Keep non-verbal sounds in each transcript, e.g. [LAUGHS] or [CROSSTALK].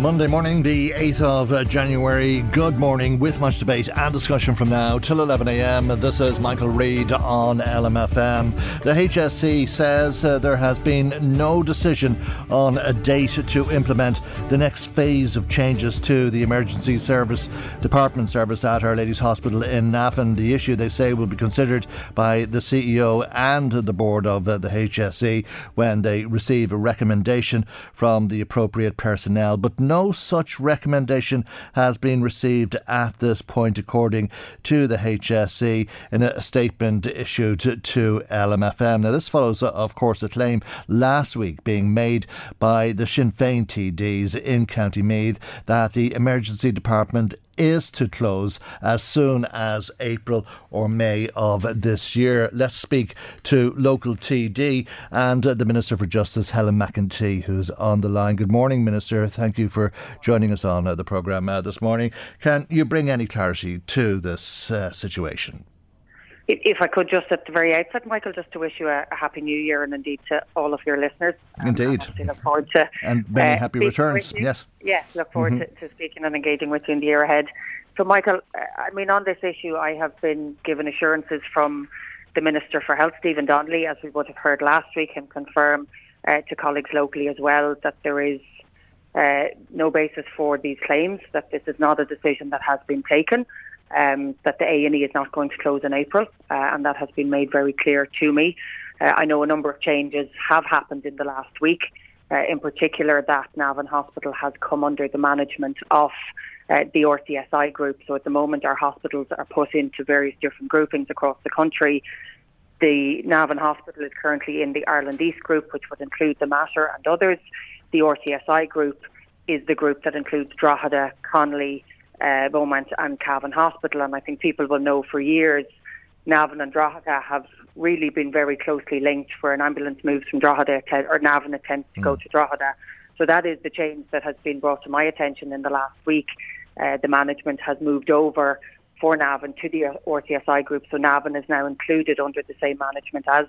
Monday morning, the 8th of uh, January. Good morning, with much debate and discussion from now till 11am. This is Michael Reade on LMFM. The HSE says uh, there has been no decision on a date to implement the next phase of changes to the emergency service department service at Our Lady's Hospital in Navan. The issue, they say, will be considered by the CEO and the board of uh, the HSE when they receive a recommendation from the appropriate personnel. But no such recommendation has been received at this point, according to the HSE in a statement issued to LMFM. Now, this follows, of course, a claim last week being made by the Sinn Féin TDs in County Meath that the emergency department is to close as soon as April or May of this year. Let's speak to local TD and the Minister for Justice, Helen McEntee, who's on the line. Good morning, Minister. Thank you for joining us on uh, the programme uh, this morning. Can you bring any clarity to this uh, situation? If I could just at the very outset, Michael, just to wish you a, a happy new year and indeed to all of your listeners. Indeed. And look forward to and many uh, happy returns. Yes. Yes, look forward mm-hmm. to, to, speaking and engaging with you in the year ahead. So, Michael, uh, I mean, on this issue, I have been given assurances from the Minister for Health, Stephen Donnelly, as we would have heard last week, and confirm uh, to colleagues locally as well that there is uh, no basis for these claims, that this is not a decision that has been taken um, that the A&E is not going to close in April, uh, and that has been made very clear to me. Uh, I know a number of changes have happened in the last week. Uh, in particular, that Navan Hospital has come under the management of uh, the RCSI group. So at the moment, our hospitals are put into various different groupings across the country. The Navan Hospital is currently in the Ireland East group, which would include the Mater and others. The RCSI group is the group that includes Drogheda, Connolly, uh, Beaumont and Cavan Hospital. And I think people will know for years Navan and Drogheda have really been very closely linked where an ambulance moves from Drogheda to, or Navan attempts to mm. go to Drogheda. So that is the change that has been brought to my attention in the last week. Uh, the management has moved over for Navan to the RCSI group. So Navan is now included under the same management as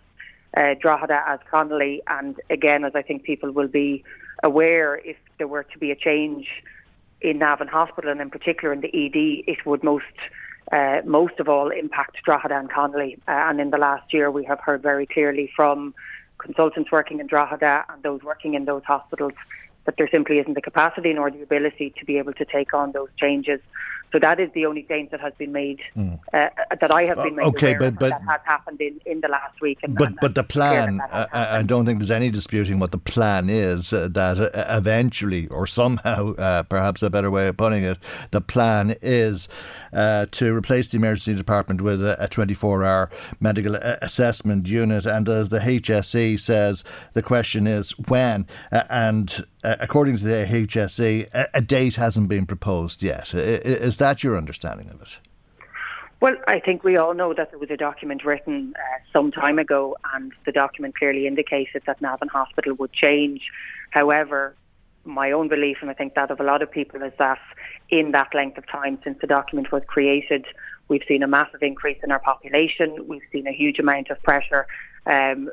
uh, Drogheda, as Connolly. And again, as I think people will be aware, if there were to be a change in Navan Hospital and in particular in the ED, it would most uh, most of all impact Drogheda and Connolly. Uh, and in the last year, we have heard very clearly from consultants working in Drogheda and those working in those hospitals that there simply isn't the capacity nor the ability to be able to take on those changes. So that is the only change that has been made mm. uh, that I have been made okay, but, but, that has happened in, in the last week. And, but and, but the plan, uh, I don't think there's any disputing what the plan is. Uh, that uh, eventually, or somehow, [LAUGHS] uh, perhaps a better way of putting it, the plan is uh, to replace the emergency department with a 24-hour medical assessment unit. And as the HSE says, the question is when. and according to the HSE, a, a date hasn't been proposed yet. Is that your understanding of it? Well, I think we all know that there was a document written uh, some time ago, and the document clearly indicated that Navan Hospital would change. However, my own belief, and I think that of a lot of people, is that in that length of time since the document was created, we've seen a massive increase in our population. We've seen a huge amount of pressure, um,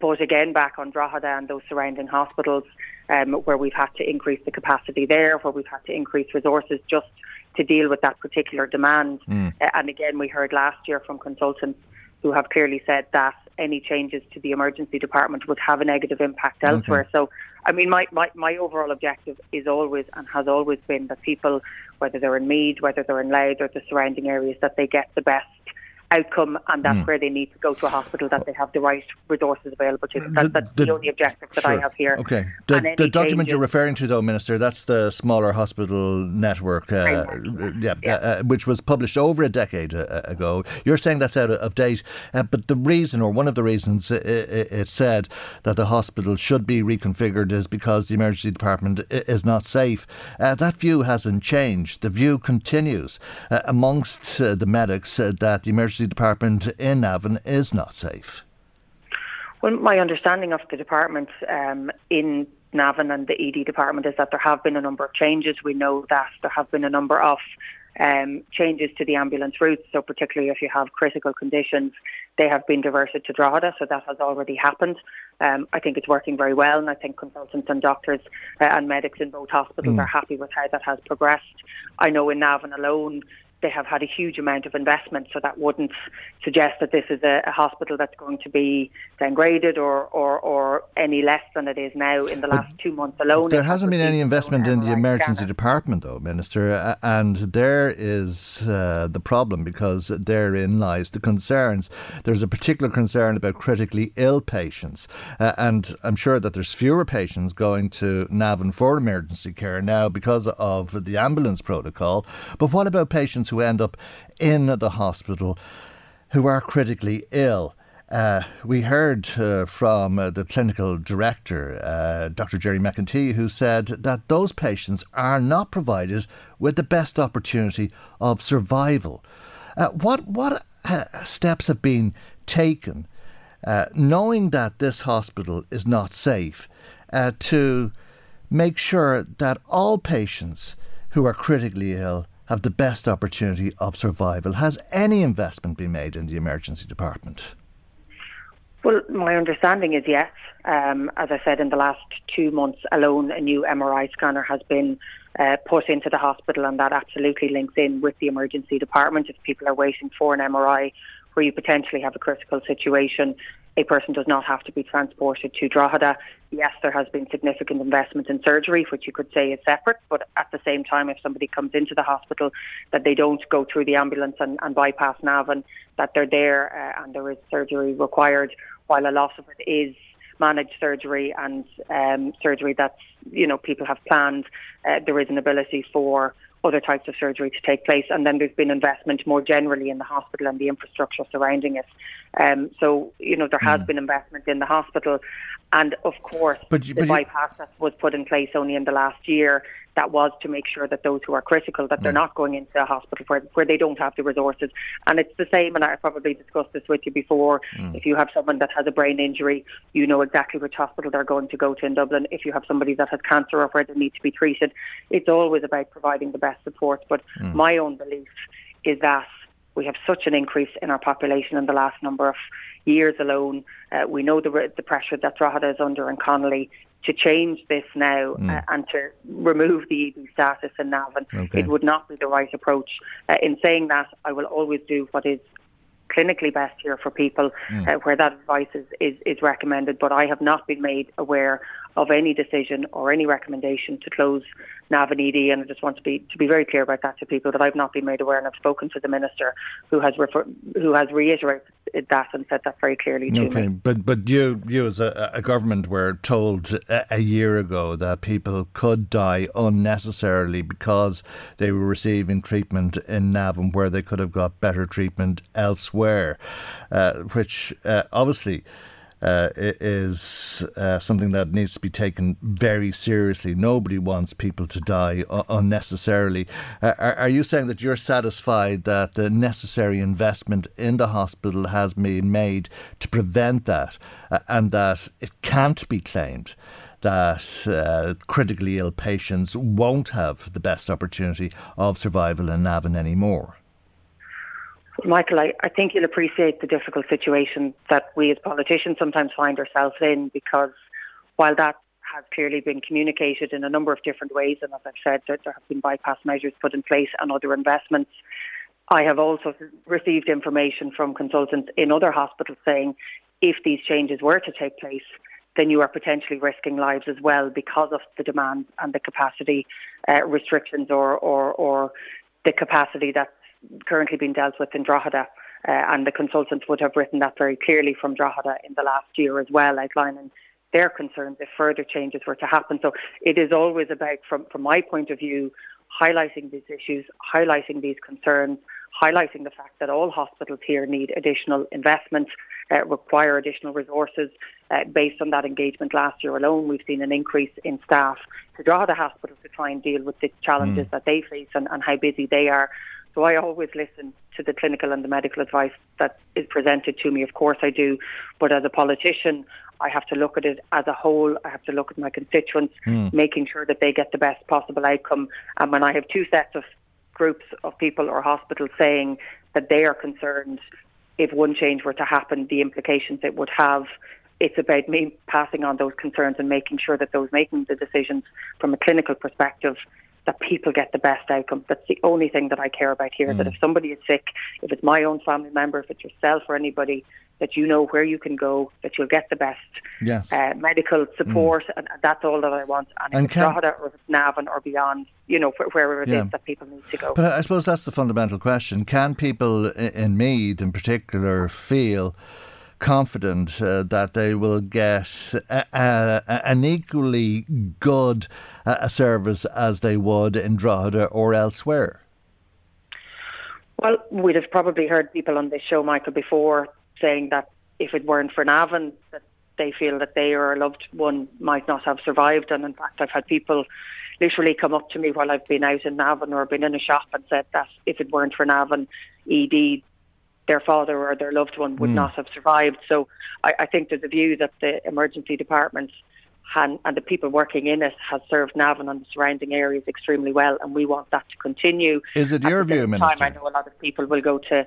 but again, back on Drogheda and those surrounding hospitals, um, where we've had to increase the capacity there, where we've had to increase resources just to deal with that particular demand. Mm. And again, we heard last year from consultants who have clearly said that any changes to the emergency department would have a negative impact elsewhere. So, I mean, my, my, my overall objective is always and has always been that people, whether they're in Meath, whether they're in Louth or the surrounding areas, that they get the best outcome, and that's mm. where they need to go to a hospital that they have the right resources available to them. That, that's the, the, only objective that sure. I have here. Okay. The, the document you're referring to, though, Minister, that's the smaller hospital network, uh, yeah, yeah. Uh, which was published over a decade uh, ago. You're saying that's out of date, uh, but the reason, or one of the reasons, it, it, it, said that the hospital should be reconfigured is because the emergency department is not safe. Uh, that view hasn't changed. The view continues uh, amongst the medics that the emergency department in Navan is not safe? Well, my understanding of the department um, in Navan and the ED department is that there have been a number of changes. We know that there have been a number of um, changes to the ambulance routes. So particularly if you have critical conditions, they have been diverted to Drogheda. So that has already happened. Um, I think it's working very well, and I think consultants and doctors uh, and medics in both hospitals mm. are happy with how that has progressed. I know in Navan alone, they have had a huge amount of investment, so that wouldn't suggest that this is a, a hospital that's going to be downgraded or, or, or any less than it is now in the last two months alone. There hasn't been any investment in the emergency scanner. department, though, Minister, and there is uh, the problem because therein lies the concerns. There's a particular concern about critically ill patients, uh, and I'm sure that there's fewer patients going to Navan for emergency care now because of the ambulance protocol. But what about patients who end up in the hospital who are critically ill. Uh, we heard uh, from uh, the clinical director, uh, Dr. Jerry McEntee, who said that those patients are not provided with the best opportunity of survival. Uh, what what uh, steps have been taken, knowing that this hospital is not safe, to make sure that all patients who are critically ill have the best opportunity of survival. Has any investment been made in the emergency department? Well, my understanding is yes. Um, as I said, in the last two months alone, a new MRI scanner has been uh, put into the hospital, and that absolutely links in with the emergency department. If people are waiting for an MRI where you potentially have a critical situation, a person does not have to be transported to Drogheda. Yes, there has been significant investment in surgery, which you could say is separate, but at the same time, if somebody comes into the hospital, that they don't go through the ambulance and, and bypass Navan, that they're there uh, and there is surgery required, while a lot of it is managed surgery and um, surgery that's, you know, people have planned, uh, there is an ability for other types of surgery to take place. And then there's been investment more generally in the hospital and the infrastructure surrounding it. Um, so, you know, there has mm. been investment in the hospital. And of course, but, but the bypass that was put in place only in the last year that was to make sure that those who are critical that they're mm. not going into a hospital where, where they don't have the resources. And it's the same, and I probably discussed this with you before. Mm. If you have someone that has a brain injury, you know exactly which hospital they're going to go to in Dublin. If you have somebody that has cancer or where they need to be treated, it's always about providing the best support. But mm. my own belief is that we have such an increase in our population in the last number of years alone. Uh, we know the, the pressure that Drogheda is under and Connolly to change this now mm. uh, and to remove the ED status in Navan. Okay. It would not be the right approach. Uh, in saying that, I will always do what is clinically best here for people mm. uh, where that advice is, is, is recommended, but I have not been made aware of any decision or any recommendation to close Navan ED, and I just want to be to be very clear about that to people that I've not been made aware, and I've spoken to the minister who has refer, who has reiterated that and said that very clearly to okay. me. But but you you as a, a government were told a, a, year ago that people could die unnecessarily because they were receiving treatment in Navan where they could have got better treatment elsewhere, uh, which uh, obviously uh, is uh, something that needs to be taken very seriously. Nobody wants people to die unnecessarily. Uh, are, are, you saying that you're satisfied that the necessary investment in the hospital has been made to prevent that uh, and that it can't be claimed? that uh, critically ill patients won't have the best opportunity of survival in Navan anymore? Michael, I, I think you'll appreciate the difficult situation that we as politicians sometimes find ourselves in because while that has clearly been communicated in a number of different ways, and as I've said, there, have been bypass measures put in place and other investments. I have also received information from consultants in other hospitals saying if these changes were to take place, then you are potentially risking lives as well because of the demand and the capacity uh, restrictions or, or, or the capacity that's currently being dealt with in Drogheda. Uh, and the consultants would have written that very clearly from Drogheda in the last year as well, outlining their concerns if further changes were to happen. So it is always about, from, from my point of view, highlighting these issues, highlighting these concerns, highlighting the fact that all hospitals here need additional investment, uh, require additional resources. Uh, based on that engagement last year alone, we've seen an increase in staff to Drogheda hospital to try and deal with the challenges mm. that they face and, and how busy they are. So I always listen to the clinical and the medical advice that is presented to me. Of course I do. But as a politician, I have to look at it as a whole. I have to look at my constituents, mm. making sure that they get the best possible outcome. And when I have two sets of groups of people or hospitals saying that they are concerned if one change were to happen, the implications it would have. It's about me passing on those concerns and making sure that those making the decisions from a clinical perspective that people get the best outcome. That's the only thing that I care about here. Mm. That if somebody is sick, if it's my own family member, if it's yourself or anybody, that you know where you can go, that you'll get the best yes. uh, medical support, mm. and that's all that I want. And, and if it's Drogheda or if it's Navan or beyond, you know, wherever it yeah. is that people need to go. But I suppose that's the fundamental question. Can people in Meath in particular feel confident uh, that they will get a, a, an equally good uh, service as they would in Drogheda or elsewhere? Well, we'd have probably heard people on this show, Michael, before saying that if it weren't for Navan, that they feel that they or a loved one might not have survived. And in fact, I've had people literally come up to me while I've been out in Navan or been in a shop and said that if it weren't for Navan ED, their father or their loved one would mm. not have survived. So I, I, think there's a view that the emergency departments and, and the people working in it has served Navan and the surrounding areas extremely well, and we want that to continue. Is it your view, Minister? Time, I know a lot of people will go to.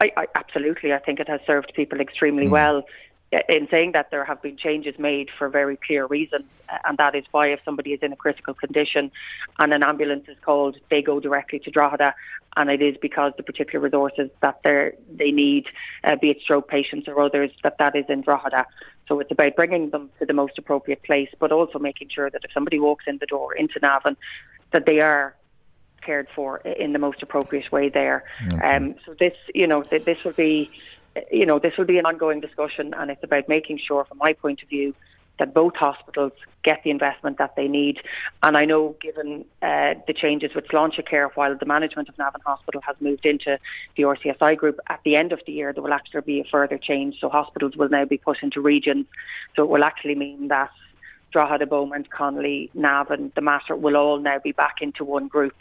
I, I, absolutely, I think it has served people extremely mm. well in saying that there have been changes made for very clear reasons, and that is why if somebody is in a critical condition and an ambulance is called, they go directly to Drogheda, and it is because the particular resources that they they need, uh, be it stroke patients or others, that that is in Drogheda. So it's about bringing them to the most appropriate place, but also making sure that if somebody walks in the door into Navan, that they are cared for in the most appropriate way there. Okay. Um, so this, you know, this will be you know, this will be an ongoing discussion, and it's about making sure, from my point of view, that both hospitals get the investment that they need. And I know, given uh, the changes with Sláintecare, while the management of Navan Hospital has moved into the RCSI group, at the end of the year there will actually be a further change. So hospitals will now be put into regions. So it will actually mean that Drogheda, Beaumont, Connolly, Navan, the Mater will all now be back into one group.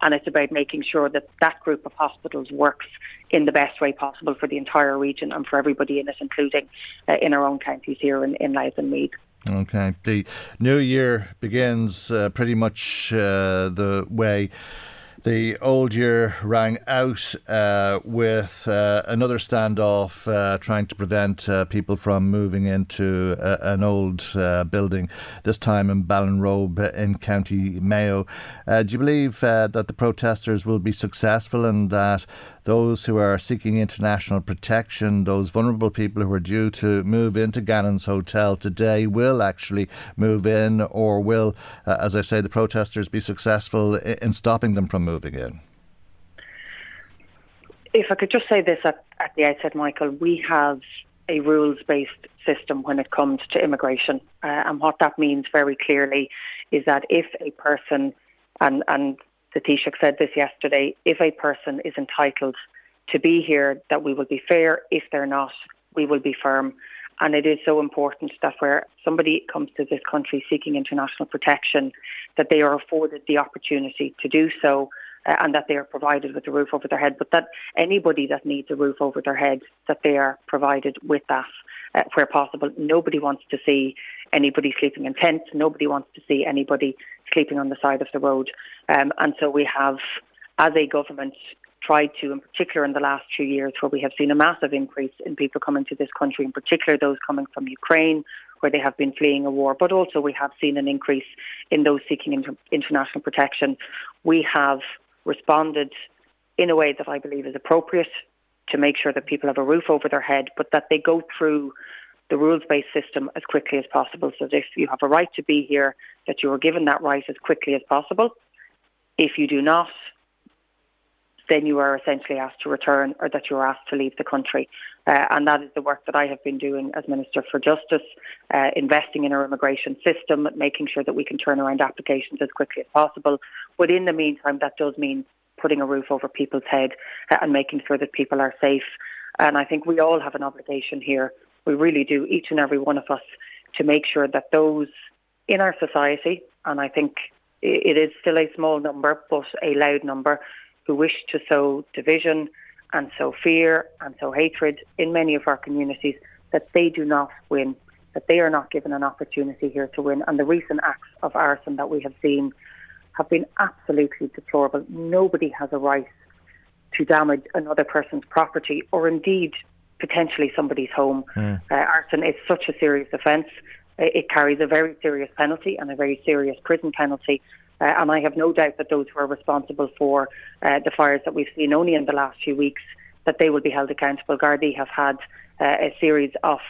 And it's about making sure that that group of hospitals works in the best way possible for the entire region and for everybody in it, including uh, in our own counties here in, in Louth and Meath. Okay. The new year begins uh, pretty much uh, the way the old year rang out uh, with uh, another standoff uh, trying to prevent uh, people from moving into uh, an old uh, building, this time in Ballinrobe in County Mayo. do you believe that the protesters will be successful and that those who are seeking international protection, those vulnerable people who are due to move into Gannon's Hotel today, will actually move in, or will, uh, as I say, the protesters be successful in, in stopping them from moving in? If I could just say this at, at the outset, Michael, we have a rules based system when it comes to immigration. Uh, and what that means very clearly is that if a person, and, and the Taoiseach said this yesterday, if a person is entitled to be here, that we will be fair. If they're not, we will be firm. And it is so important that where somebody comes to this country seeking international protection, that they are afforded the opportunity to do so uh, and that they are provided with a roof over their head. But that anybody that needs a roof over their head, that they are provided with that uh, where possible. Nobody wants to see anybody sleeping in tents. Nobody wants to see anybody sleeping on the side of the road. Um, and so we have, as a government, tried to, in particular in the last two years, where we have seen a massive increase in people coming to this country, in particular those coming from Ukraine, where they have been fleeing a war, but also we have seen an increase in those seeking inter- international protection. We have responded in a way that I believe is appropriate to make sure that people have a roof over their head, but that they go through the rules-based system as quickly as possible. So that if you have a right to be here, that you are given that right as quickly as possible. If you do not, then you are essentially asked to return or that you are asked to leave the country. Uh, and that is the work that I have been doing as Minister for Justice, uh, investing in our immigration system, making sure that we can turn around applications as quickly as possible. But in the meantime, that does mean putting a roof over people's head uh, and making sure that people are safe. And I think we all have an obligation here we really do, each and every one of us, to make sure that those in our society, and I think it is still a small number, but a loud number, who wish to sow division and sow fear and sow hatred in many of our communities, that they do not win. that they are not given an opportunity here to win. And the recent acts of arson that we have seen have been absolutely deplorable. Nobody has a right to damage another person's property or indeed potentially somebody's home. Mm. Uh, arson is such a serious offence. It carries a very serious penalty and a very serious prison penalty. Uh, and I have no doubt that those who are responsible for uh, the fires that we've seen only in the last few weeks, that they will be held accountable. Gardaí have had uh, a series of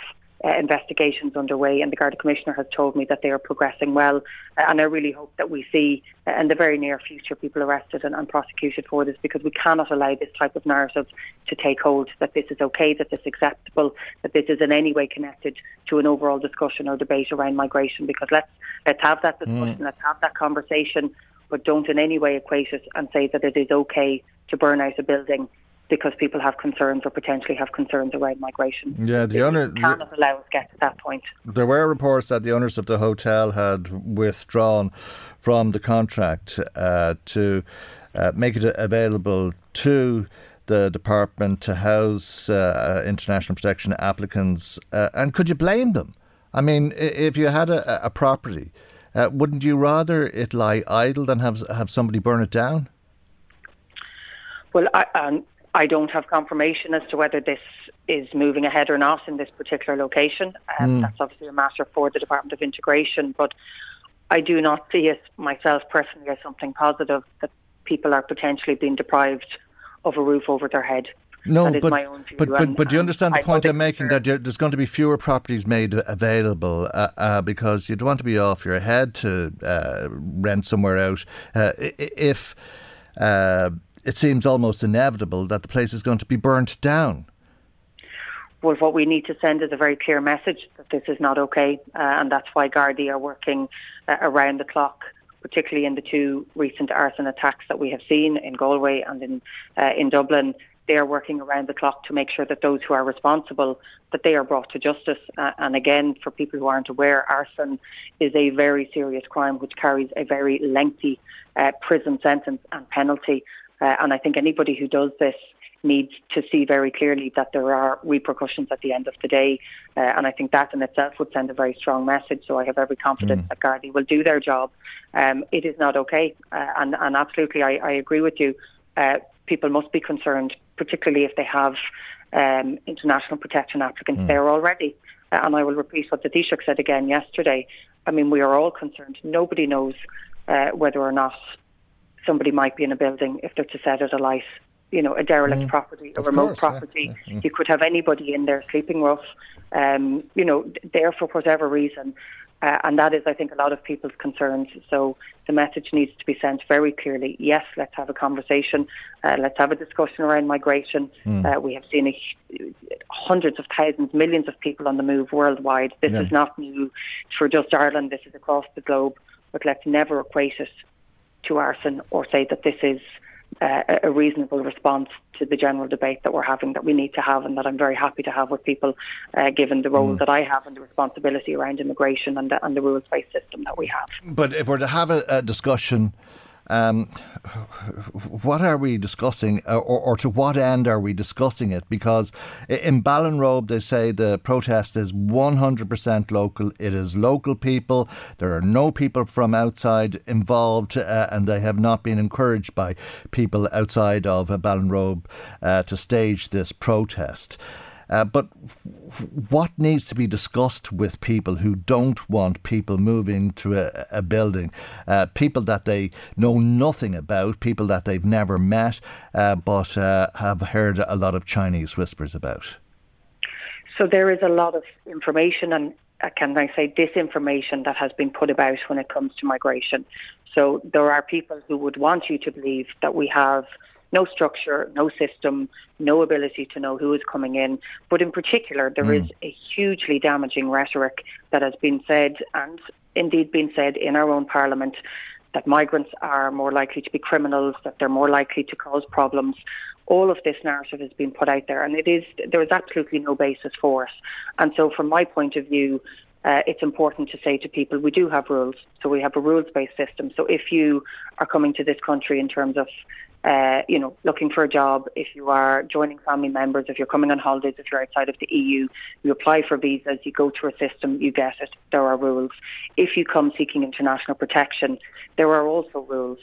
uh, investigations underway, and the Garda Commissioner has told me that they are progressing well. Uh, and I really hope that we see uh, in the very near future people arrested and, and, prosecuted for this because we cannot allow this type of narrative to take hold that this is okay, that this is acceptable, that this is in any way connected to an overall discussion or debate around migration. Because let's let's have that discussion, mm. let's have that conversation, but don't in any way equate it and say that it is okay to burn out a building because people have concerns or potentially have concerns around migration. Yeah, the owner cannot allow us get to that point. There were reports that the owners of the hotel had withdrawn from the contract uh, to uh, make it available to the department to house uh, international protection applicants. Uh, and could you blame them? I mean, if you had a, a property, uh, wouldn't you rather it lie idle than have have somebody burn it down? Well, I, um, I don't have confirmation as to whether this is moving ahead or not in this particular location. Um, mm. That's obviously a matter for the Department of Integration, but I do not see it myself personally as something positive that people are potentially being deprived of a roof over their head. No, but, but, but, and, but do you understand the point I'm making that there's going to be fewer properties made available uh, uh, because you don't want to be off your head to uh, rent somewhere out. Uh, if uh, it seems almost inevitable that the place is going to be burnt down. Well, what we need to send is a very clear message that this is not okay, uh, and that's why Gardaí are working uh, around the clock, particularly in the two recent arson attacks that we have seen in Galway and in uh, in Dublin. They are working around the clock to make sure that those who are responsible that they are brought to justice. Uh, and again, for people who aren't aware, arson is a very serious crime which carries a very lengthy uh, prison sentence and penalty. Uh, and I think anybody who does this needs to see very clearly that there are repercussions at the end of the day. Uh, and I think that in itself would send a very strong message. So I have every confidence mm. that Gardaí will do their job. Um, it is not okay. Uh, and, and, absolutely, I, I, agree with you. Uh, people must be concerned, particularly if they have um, international protection applicants mm. there already. Uh, and I will repeat what the Taoiseach said again yesterday. I mean, we are all concerned. Nobody knows uh, whether or not somebody might be in a building if they're to set it alight. You know, a derelict mm. property, a of remote course, property. Yeah. Mm. You could have anybody in there sleeping rough, um, you know, there for whatever reason. Uh, and that is, I think, a lot of people's concerns. So the message needs to be sent very clearly. Yes, let's have a conversation. Uh, let's have a discussion around migration. Mm. Uh, we have seen a, hundreds of thousands, millions of people on the move worldwide. This yeah. is not new for just Ireland. This is across the globe. But let's never equate it to arson or say that this is uh, a reasonable response to the general debate that we're having that we need to have and that I'm very happy to have with people uh, given the role mm. that I have and the responsibility around immigration and the, and the rules-based system that we have. But if we're to have a, a discussion um, what are we discussing, uh, or, or, to what end are we discussing it? Because in Ballinrobe, they say the protest is 100% local. It is local people. There are no people from outside involved, uh, and they have not been encouraged by people outside of uh, Ballinrobe uh, to stage this protest. Uh, but what needs to be discussed with people who don't want people moving to a, a building? Uh, people that they know nothing about, people that they've never met, uh, but uh, have heard a lot of Chinese whispers about. So there is a lot of information and uh, can I say disinformation that has been put about when it comes to migration. So there are people who would want you to believe that we have no structure, no system, no ability to know who is coming in. But in particular, there mm. is a hugely damaging rhetoric that has been said and indeed been said in our own parliament that migrants are more likely to be criminals, that they're more likely to cause problems. All of this narrative has been put out there, and it is there is absolutely no basis for it. And so, from my point of view, uh, it's important to say to people we do have rules. So we have a rules-based system. So if you are coming to this country in terms of uh, you know, looking for a job, if you are joining family members, if you're coming on holidays, if you're outside of the EU, you apply for visas, you go through a system, you get it. There are rules. If you come seeking international protection, there are also rules.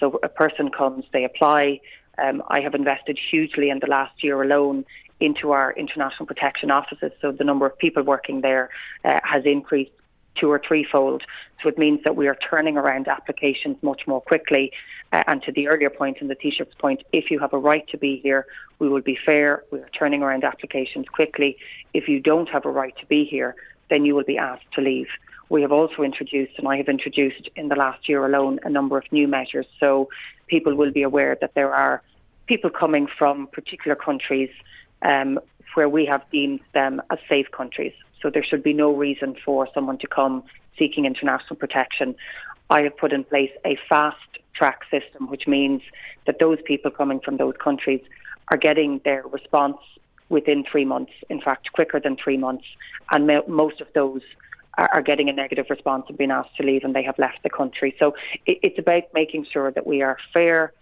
So a person comes, they apply. Um, I have invested hugely in the last year alone into our international protection offices. So the number of people working there uh, has increased two or threefold. So it means that we are turning around applications much more quickly. Uh, and to the earlier point and the Taoiseach's point, if you have a right to be here, we will be fair. We are turning around applications quickly. If you don't have a right to be here, then you will be asked to leave. We have also introduced, and I have introduced in the last year alone, a number of new measures. So people will be aware that there are people coming from particular countries um, where we have deemed them as safe countries. So there should be no reason for someone to come seeking international protection. I have put in place a fast track system, which means that those people coming from those countries are getting their response within three months, in fact, quicker than three months. And mo- most of those are, getting a negative response and being asked to leave and they have left the country. So it, it's about making sure that we are fair,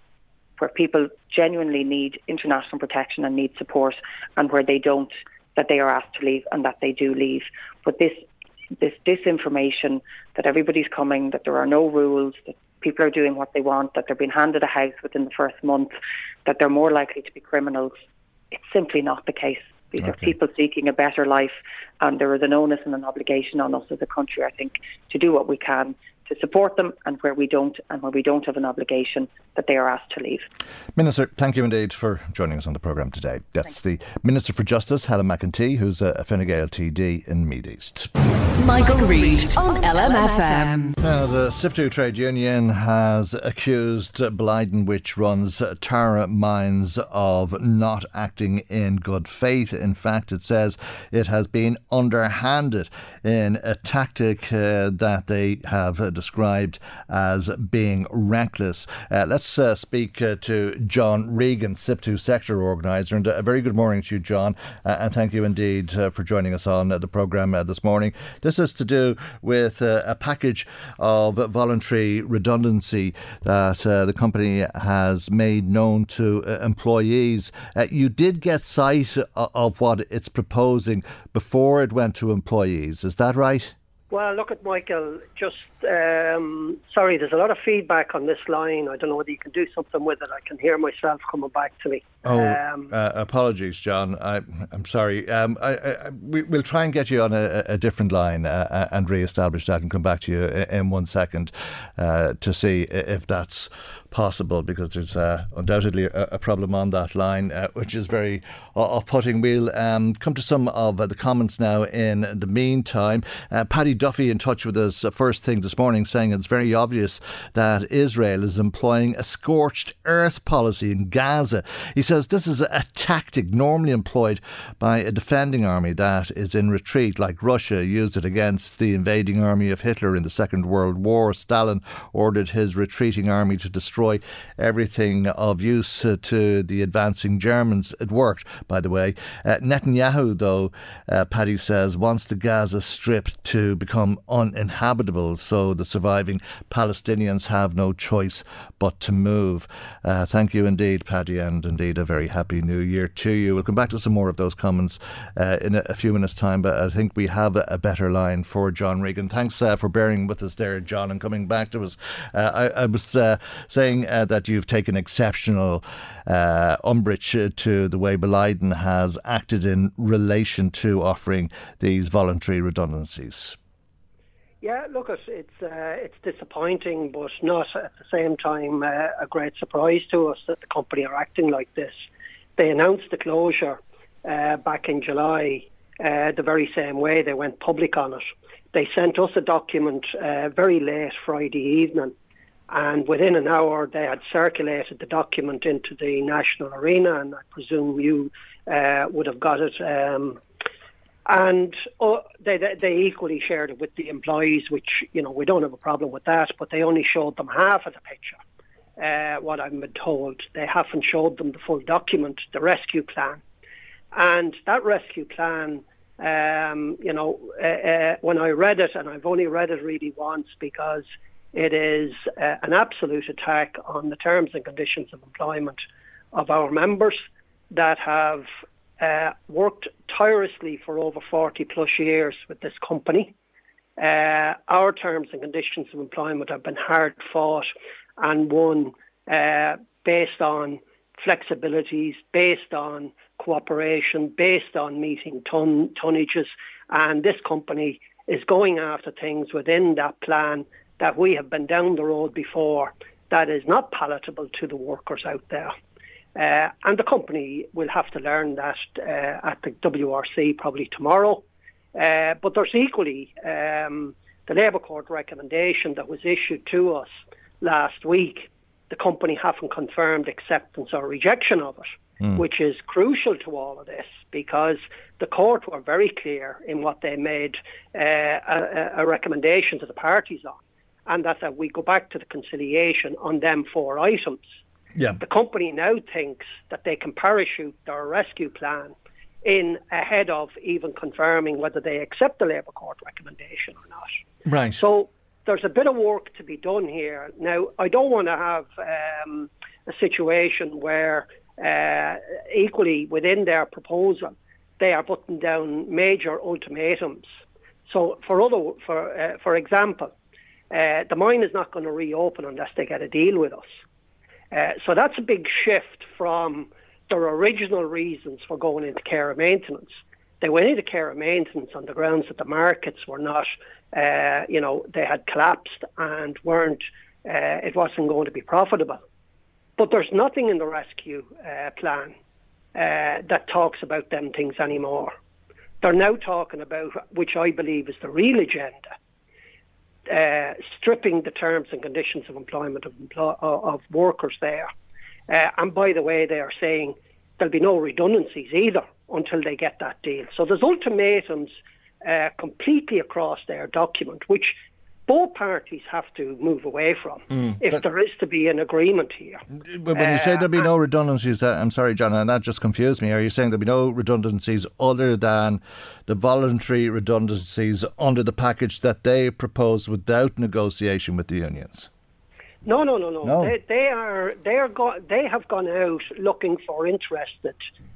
where people genuinely need international protection and need support, and where they don't that they are asked to leave and that they do leave. But this this disinformation that everybody's coming, that there are no rules, that people are doing what they want, that they're being handed a house within the first month, that they're more likely to be criminals, it's simply not the case. These okay. are people seeking a better life, and there is an onus and an obligation on us as a country, I think, to do what we can to support them and where we don't and where we don't have an obligation that they are asked to leave. Minister, thank you indeed for joining us on the programme today. That's the Minister for Justice, Helen McEntee, who's a Fine Gael TD in Meath East. Michael, Reade on LMFM. Now, the SIPTU trade union has accused Boliden, which runs Tara Mines, of not acting in good faith. In fact, it says it has been underhanded in a tactic uh, that they have described as being reckless. Uh, let's uh, speak uh, to John Regan, SIPTU sector organiser. And uh, a very good morning to you, John. Uh, and thank you indeed uh, for joining us on the programme this morning. This is to do with a package of voluntary redundancy that the company has made known to employees. you did get sight of what it's proposing before it went to employees. Is that right? Well, look at Michael. Just um, sorry, there's a lot of feedback on this line. I don't know whether you can do something with it. I can hear myself coming back to me. Oh, um, uh, apologies, John. I, am sorry. Um, I, I, we, will try and get you on a, a different line uh, uh and re-establish that, and come back to you in one second uh, to see if that's possible because there's uh, undoubtedly a, a, problem on that line, uh, which is very off-putting. We'll um, come to some of the comments now. In the meantime, uh, Paddy Duffy in touch with us uh, first thing this morning, saying it's very obvious that Israel is employing a scorched earth policy in Gaza. He says this is a tactic normally employed by a defending army that is in retreat, like Russia used it against the invading army of Hitler in the Second World War. Stalin ordered his retreating army to destroy everything of use uh, to the advancing Germans. It worked, by the way. Uh, Netanyahu, though, uh, Paddy says, wants the Gaza Strip to become uninhabitable, so the surviving Palestinians have no choice but to move. Uh, thank you indeed, Paddy, and indeed a very happy new year to you. We'll come back to some more of those comments uh, in a, a, few minutes' time, but I think we have a, a better line for John Regan. Thanks uh, for bearing with us there, John, and coming back to us. I, I, was saying uh, that you've taken exceptional uh, umbrage to the way Boliden has acted in relation to offering these voluntary redundancies. Yeah, look, it's uh, it's disappointing, but not at the same time uh, a great surprise to us that the company are acting like this. They announced the closure uh, back in July, uh, the very same way they went public on it. They sent us a document uh, very late Friday evening and within an hour, they had circulated the document into the national arena, and I presume you uh, would have got it. Um, and uh, they, they equally shared it with the employees, which you know we don't have a problem with that. But they only showed them half of the picture. Uh, what I've been told, they haven't showed them the full document, the rescue plan, and that rescue plan. Um, you know, uh, uh, when I read it, and I've only read it really once because It is uh, an absolute attack on the terms and conditions of employment of our members that have uh, worked tirelessly for over 40 plus years with this company. Uh, our terms and conditions of employment have been hard fought and won uh, based on flexibilities, based on cooperation, based on meeting ton- tonnages. And this company is going after things within that plan that we have been down the road before that is not palatable to the workers out there. Uh, and the company will have to learn that uh, at the WRC probably tomorrow. Uh, but there's equally um, the Labour Court recommendation that was issued to us last week. The company haven't confirmed acceptance or rejection of it, mm. which is crucial to all of this because the court were very clear in what they made uh, a, a, recommendation to the parties on, and that, that we go back to the conciliation on them four items. Yeah. The company now thinks that they can parachute their rescue plan in ahead of even confirming whether they accept the Labour Court recommendation or not. Right. So there's a bit of work to be done here. Now, I don't want to have um, a situation where uh, equally within their proposal, they are putting down major ultimatums. So, for other, for uh, for example, uh, the mine is not going to reopen unless they get a deal with us. Uh, so that's a big shift from their original reasons for going into care of maintenance. They went into care of maintenance on the grounds that the markets were not, uh, you know, they had collapsed and weren't, uh, it wasn't going to be profitable. But there's nothing in the rescue uh, plan uh, that talks about them things anymore. They're now talking about, which I believe is the real agenda, uh, stripping the terms and conditions of employment of, empl- of workers there. Uh, and by the way, they are saying there'll be no redundancies either until they get that deal. So there's ultimatums uh, completely across their document, which both parties have to move away from mm, if there is to be an agreement here. But when you say there'll be no uh, redundancies, uh, I'm sorry, John, and that just confused me. Are you saying there'll be no redundancies other than the voluntary redundancies under the package that they proposed without negotiation with the unions? No, no, no, no. no. They, they are they are go- they have gone out looking for interested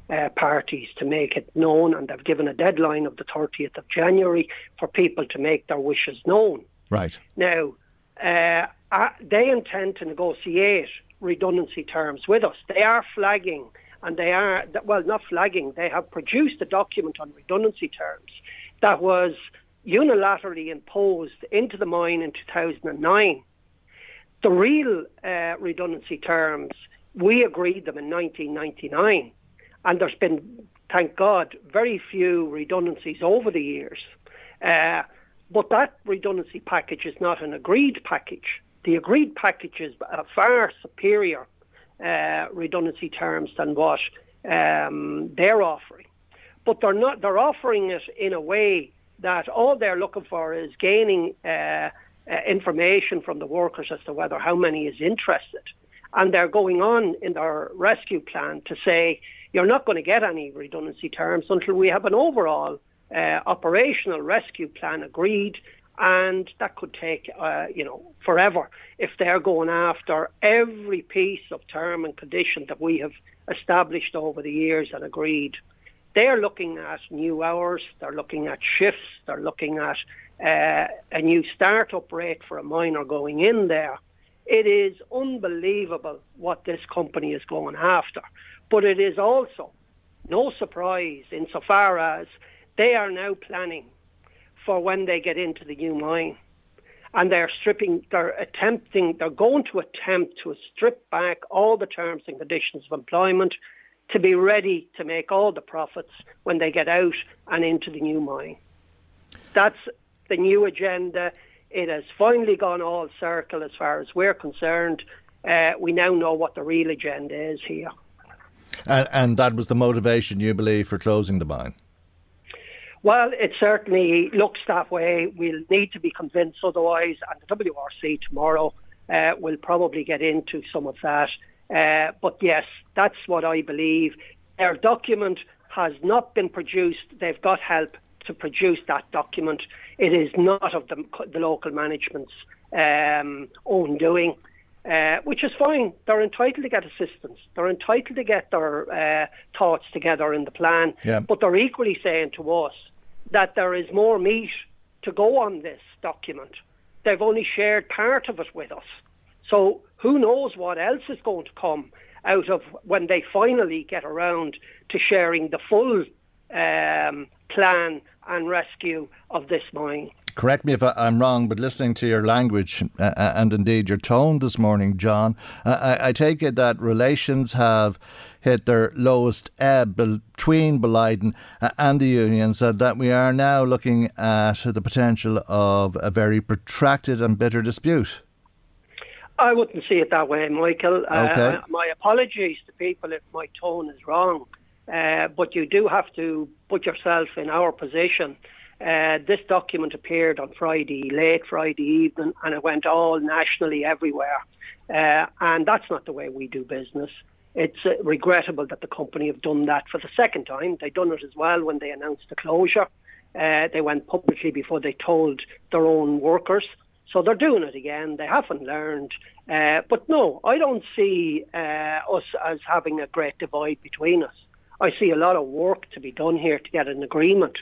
uh, parties to make it known, and they've given a deadline of the 30th of January for people to make their wishes known. Right. Now, uh, uh, they intend to negotiate redundancy terms with us. They are flagging, and they are, well, not flagging, they have produced a document on redundancy terms that was unilaterally imposed into the mine in 2009. The real uh, redundancy terms, we agreed them in 1999, and there's been, thank God, very few redundancies over the years. Uh, but that redundancy package is not an agreed package. The agreed package is far superior uh, redundancy terms than what um, they're offering. But they're not. They're offering it in a way that all they're looking for is gaining uh, uh, information from the workers as to whether how many is interested, and they're going on in their rescue plan to say you're not going to get any redundancy terms until we have an overall uh, operational rescue plan agreed, and that could take, uh, you know, forever if they're going after every piece of term and condition that we have established over the years and agreed. They're looking at new hours, they're looking at shifts, they're looking at uh, a new startup rate for a miner going in there. It is unbelievable what this company is going after. But it is also no surprise insofar as they are now planning for when they get into the new mine. And they're stripping, they're attempting, they're going to attempt to strip back all the terms and conditions of employment to be ready to make all the profits when they get out and into the new mine. That's the new agenda. It has finally gone all circle as far as we're concerned. Uh, we now know what the real agenda is here. And, and that was the motivation, you believe, for closing the mine? Well, it certainly looks that way. We'll need to be convinced otherwise, and the WRC tomorrow uh, will probably get into some of that. Uh, but yes, that's what I believe. Their document has not been produced. They've got help to produce that document. It is not of the, the local management's um, own doing. Uh, which is fine. They're entitled to get assistance. They're entitled to get their uh, thoughts together in the plan. Yeah. But they're equally saying to us that there is more meat to go on this document. They've only shared part of it with us. So who knows what else is going to come out of when they finally get around to sharing the full um, plan and rescue of this mine. Correct me if I, am wrong, but listening to your language uh, uh, and indeed your tone this morning, John, uh, I, I, take it that relations have hit their lowest ebb between Boliden and the unions, uh, that we are now looking at the potential of a very protracted and bitter dispute. I wouldn't see it that way, Michael. Uh, okay. Uh, my apologies to people if my tone is wrong, uh, but you do have to put yourself in our position. Uh, this document appeared on Friday, late Friday evening, and it went all nationally everywhere. Uh, and that's not the way we do business. It's uh, regrettable that the company have done that for the second time. They done it as well when they announced the closure. they went publicly before they told their own workers. So they're doing it again. They haven't learned. Uh, but no, I don't see uh, us as having a great divide between us. I see a lot of work to be done here to get an agreement.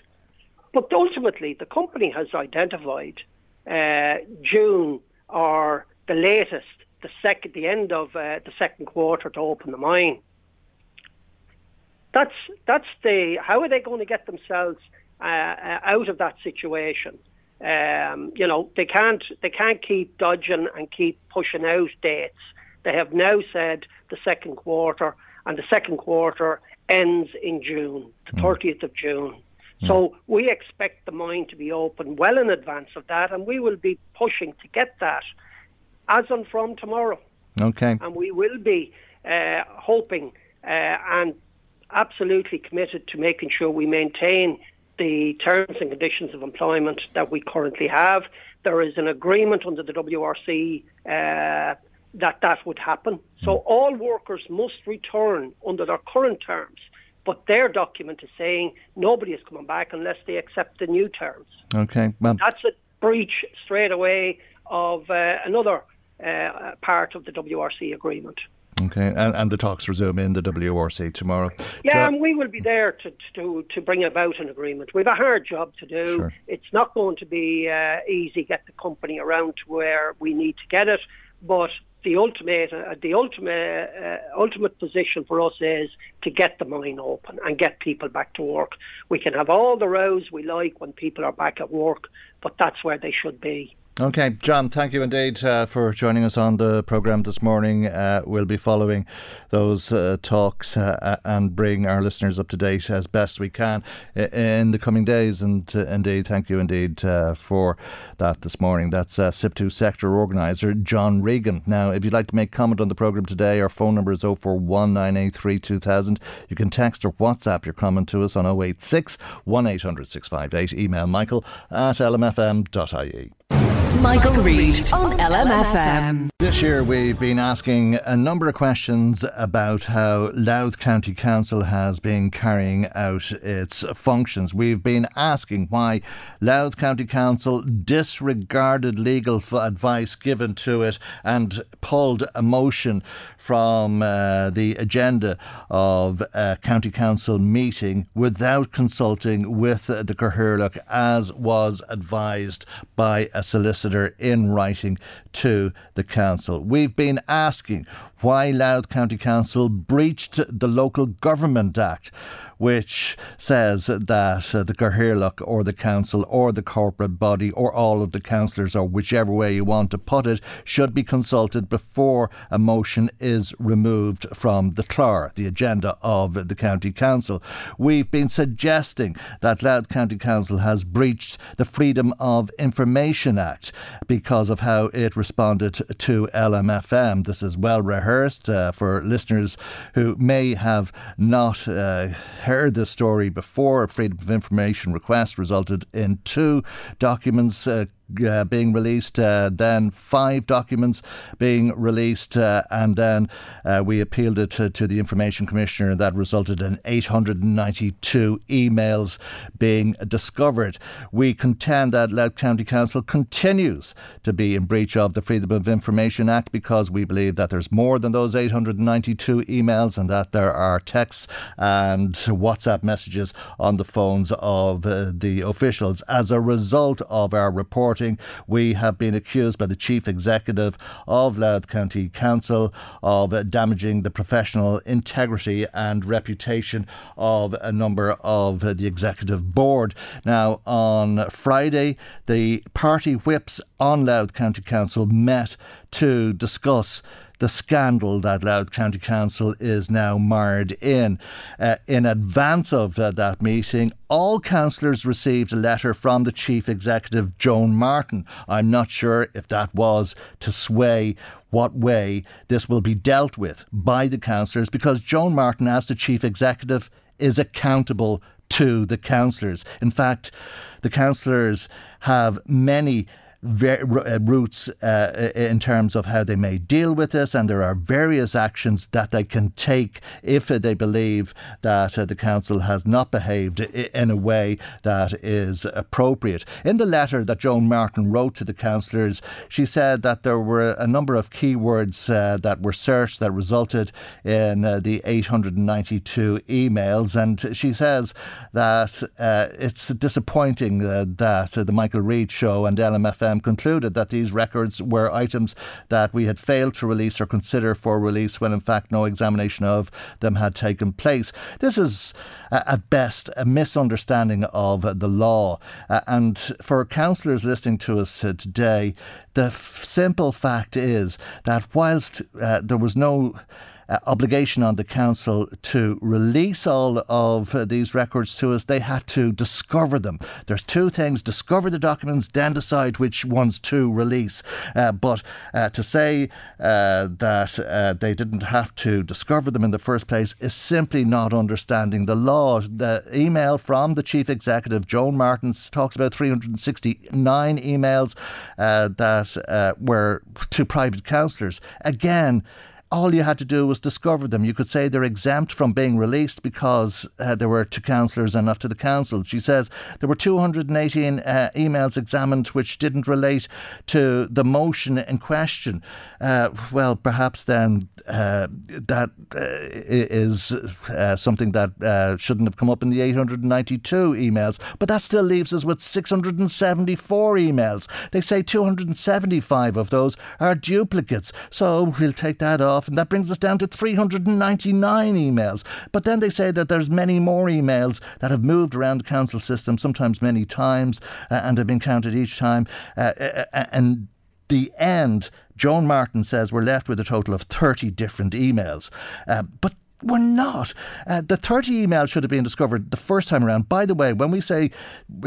But ultimately, the company has identified uh, June or the latest, the second, the end of uh, the second quarter to open the mine. That's that's the. How are they going to get themselves uh, uh out of that situation? Um, you know, they can't they can't keep dodging and keep pushing out dates. They have now said the second quarter, and the second quarter ends in June, the hmm. thirtieth of June. Mm. So we expect the mine to be open well in advance of that, and we will be pushing to get that as on from tomorrow. Okay. And we will be uh, hoping uh, and absolutely committed to making sure we maintain the terms and conditions of employment that we currently have. There is an agreement under the WRC uh, that that would happen. So hmm. all workers must return under their current terms, but their document is saying nobody is coming back unless they accept the new terms. Okay, well, that's a breach straight away of uh, another uh, part of the WRC agreement. Okay, and, and the talks resume in the WRC tomorrow. Yeah, and we will be there to, to to bring about an agreement. We've a hard job to do. Sure. It's not going to be uh, easy get the company around to where we need to get it, but the ultimate uh, the ultimate uh, ultimate position for us is to get the mine open and get people back to work. We can have all the rows we like when people are back at work, but that's where they should be. Okay, John, thank you indeed uh, for joining us on the programme this morning. Uh, we'll be following those uh, talks uh, and bring our listeners up to date as best we can in the coming days. And uh, indeed, thank you indeed uh, for that this morning. That's uh, SIPTU sector organiser John Regan. Now, if you'd like to make comment on the programme today, our phone number is 0419832000. You can text or WhatsApp your comment to us on 086 1800 658. Email michael at lmfm.ie. Michael, Reade on LMFM. This year we've been asking a number of questions about how Louth County Council has been carrying out its functions. We've been asking why Louth County Council disregarded legal advice given to it and pulled a motion from uh, the agenda of a County Council meeting without consulting with the Cathaoirleach as was advised by a solicitor in writing to the council. We've been asking why Louth County Council breached the Local Government Act which says that uh, the Cathaoirleach or the council or the corporate body or all of the councillors or whichever way you want to put it should be consulted before a motion is removed from the CLAR, the agenda of the county council. We've been suggesting that Louth County Council has breached the Freedom of Information Act because of how it responded to LMFM. This is well rehearsed uh, for listeners who may have not uh, heard this story before. A Freedom of Information request resulted in two documents uh, uh, being released, uh, then five documents being released, uh, and then uh, we appealed it to, to, the Information Commissioner. And that resulted in 892 emails being discovered. We contend that Louth County Council continues to be in breach of the Freedom of Information Act because we believe that there's more than those 892 emails and that there are texts and WhatsApp messages on the phones of uh, the officials. As a result of our reporting, we have been accused by the Chief Executive of Louth County Council of damaging the professional integrity and reputation of a number of the Executive Board. Now, on Friday, the party whips on Louth County Council met to discuss the scandal that Louth County Council is now marred in. Uh, in advance of uh, that meeting, all councillors received a letter from the Chief Executive, Joan Martin. I'm not sure if that was to sway what way this will be dealt with by the councillors because Joan Martin, as the Chief Executive, is accountable to the councillors. In fact, the councillors have many routes uh, in terms of how they may deal with this, and there are various actions that they can take if they believe that uh, the council has not behaved in a way that is appropriate. In the letter that Joan Martin wrote to the councillors, she said that there were a number of keywords uh, that were searched that resulted in uh, the 892 emails, and she says that uh, it's disappointing that the Michael Reade show and LMFM um, concluded that these records were items that we had failed to release or consider for release when in fact no examination of them had taken place. This is uh, at best a misunderstanding of the law. Uh, and for councillors listening to us uh, today, the f- simple fact is that whilst uh, there was no uh, obligation on the council to release all of uh, these records to us. They had to discover them. There's two things discover the documents, then decide which ones to release. Uh, but uh, to say uh, that uh, they didn't have to discover them in the first place is simply not understanding the law. The email from the chief executive, Joan Martins, talks about 369 emails that were to private councillors. Again, all you had to do was discover them. You could say they're exempt from being released because uh, they were to councillors and not to the council. She says there were 218 uh, emails examined which didn't relate to the motion in question. Uh, well, perhaps then uh, that uh, is uh, something that shouldn't have come up in the 892 emails, but that still leaves us with 674 emails. They say 275 of those are duplicates, so we'll take that off off, and that brings us down to 399 emails. But then they say that there's many more emails that have moved around the council system, sometimes many times, uh, and have been counted each time. Uh, uh, uh and the end, Joan Martin says we're left with a total of 30 different emails. Uh, but we're not. Uh, the 30 emails should have been discovered the first time around. By the way, when we say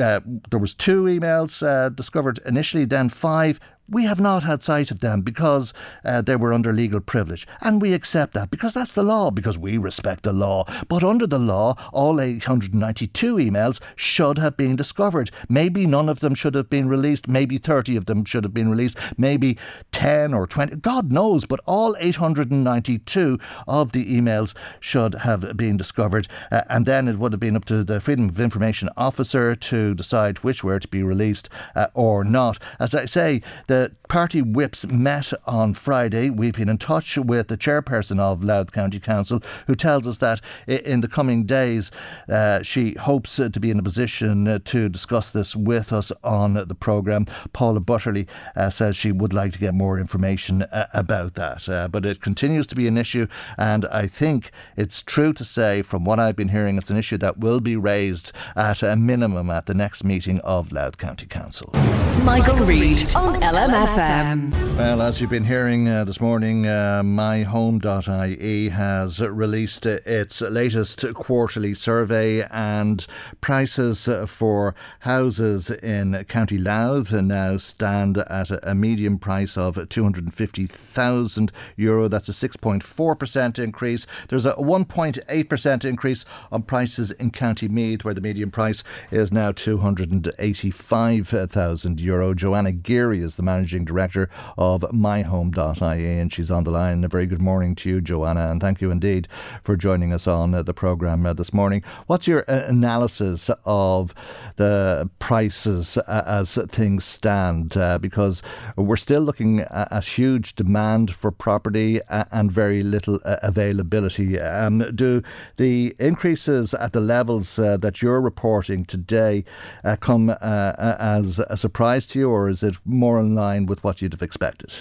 uh, there was two emails uh, discovered initially, then five, we have not had sight of them because uh, they were under legal privilege. And we accept that because that's the law, because we respect the law. But under the law, all 892 emails should have been discovered. Maybe none of them should have been released. Maybe 30 of them should have been released. Maybe 10 or 20. God knows. But all 892 of the emails should have been discovered. Uh, and then it would have been up to the Freedom of Information Officer to decide which were to be released uh, or not. As I say, the the party whips met on Friday. We've been in touch with the chairperson of Louth County Council, who tells us that in the coming days uh, she hopes to be in a position uh, to discuss this with us on the programme. Paula Butterly uh, says she would like to get more information uh, about that. Uh, but it continues to be an issue, and I think it's true to say, from what I've been hearing, it's an issue that will be raised at a minimum at the next meeting of Louth County Council. Michael Reade on LM. LMFM. Well, as you've been hearing uh, this morning, uh, myhome.ie has released its latest quarterly survey, and prices for houses in County Louth now stand at a median price of 250,000 euro. That's a 6.4% increase. There's a 1.8% increase on prices in County Meath, where the median price is now 285,000 euro. Joanna Geary is the managing director of myhome.ie, and she's on the line. A very good morning to you, Joanna, and thank you indeed for joining us on uh, the programme uh, this morning. What's your uh, analysis of the prices uh, as things stand? Uh, because we're still looking at, at, huge demand for property uh, and very little availability. Um, do the increases at the levels that you're reporting today come as a surprise to you, or is it more in line with what you'd have expected?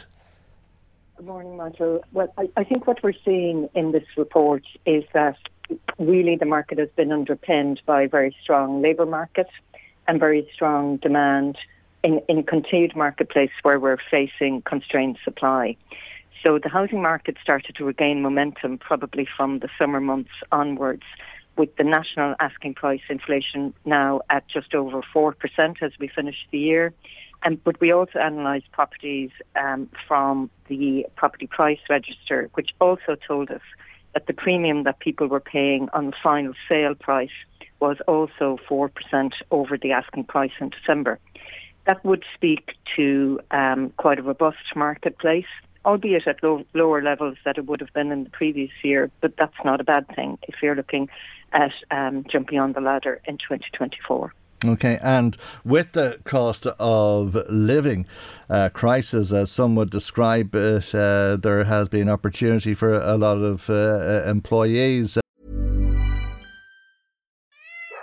Good morning, Michael. Well, I, I think what we're seeing in this report is that really the market has been underpinned by a very strong labour market and very strong demand in, in a continued marketplace where we're facing constrained supply. So the housing market started to regain momentum probably from the summer months onwards, with the national asking price inflation now at just over 4% as we finish the year. Um, but we also analysed properties um, from the property price register, which also told us that the premium that people were paying on the final sale price was also 4% over the asking price in December. That would speak to um, quite a robust marketplace, albeit at low, lower levels that it would have been in the previous year, but that's not a bad thing if you're looking at um, jumping on the ladder in 2024. Okay, and with the cost of living uh, crisis, as some would describe it, uh, there has been opportunity for a lot of uh, uh employees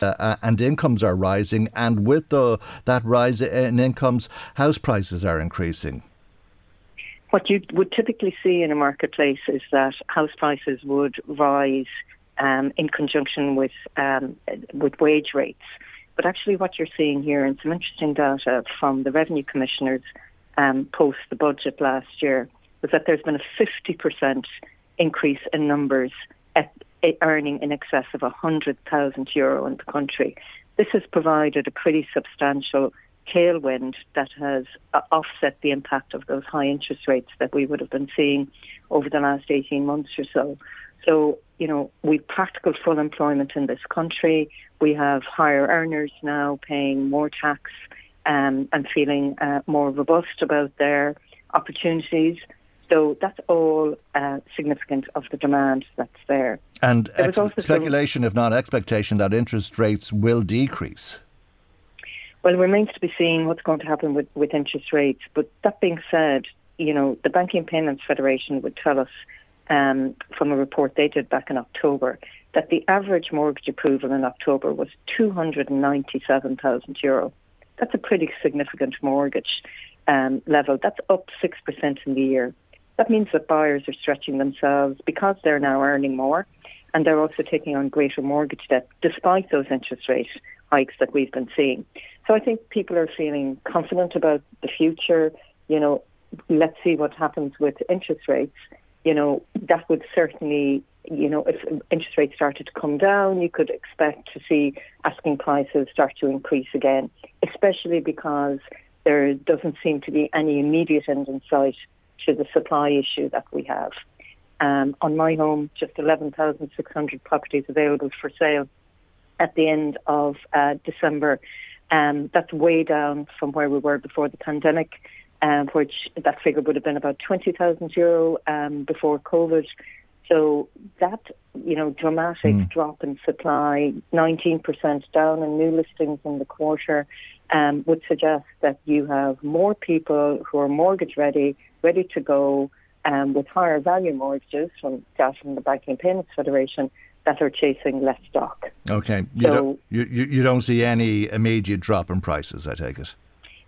Uh, uh, and incomes are rising, and with the, that rise in incomes, house prices are increasing. What you would typically see in a marketplace is that house prices would rise um, in conjunction with um, with wage rates. But actually, what you're seeing here, and some interesting data from the revenue commissioners um, post the budget last year, was that there's been a 50% increase in numbers earning in excess of 100,000 euro in the country. This has provided a pretty substantial tailwind that has uh, offset the impact of those high interest rates that we would have been seeing over the last 18 months or so. So, you know, we've practical full employment in this country. We have higher earners now paying more tax um, and feeling uh, more robust about their opportunities. So that's all uh, significant of the demand that's there. And ex- speculation, if not expectation, that interest rates will decrease. Well, it remains to be seen what's going to happen with, with interest rates. But that being said, you know, the Banking Payments Federation would tell us um, from a report they did back in October that the average mortgage approval in October was 297,000 euro. That's a pretty significant mortgage um, level. That's up 6% in the year. That means that buyers are stretching themselves because they're now earning more and they're also taking on greater mortgage debt despite those interest rate hikes that we've been seeing. So I think people are feeling confident about the future. You know, let's see what happens with interest rates. You know, that would certainly, you know, if interest rates started to come down, you could expect to see asking prices start to increase again, especially because there doesn't seem to be any immediate end in sight to the supply issue that we have. Um, on my home, just 11,600 properties available for sale at the end of uh, December. Um, that's way down from where we were before the pandemic, um, which that figure would have been about 20,000 euro um, before COVID. So that you know dramatic mm. drop in supply, 19% down in new listings in the quarter, um, would suggest that you have more people who are mortgage ready, ready to go, um, with higher value mortgages from data from the Banking and Payments Federation that are chasing less stock. Okay, you, so, don't, you, you don't see any immediate drop in prices, I take it.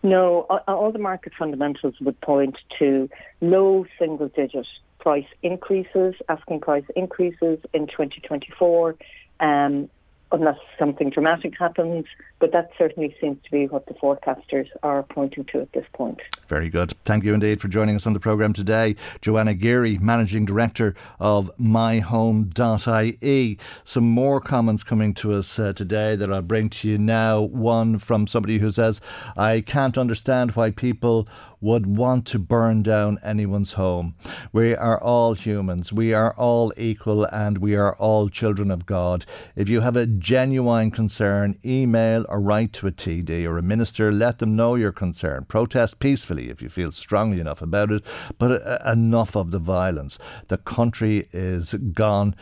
No, all the market fundamentals would point to low single digit price increases, asking price increases in 2024. Um, unless something dramatic happens. But that certainly seems to be what the forecasters are pointing to at this point. Very good. Thank you indeed for joining us on the programme today. Joanna Geary, Managing Director of myhome.ie. Some more comments coming to us uh, today that I'll bring to you now. One from somebody who says, I can't understand why people would want to burn down anyone's home. We are all humans, we are all equal, and we are all children of God. If you have a genuine concern, email or write to a TD or a minister, let them know your concern. Protest peacefully if you feel strongly enough about it, but uh, enough of the violence. The country is gone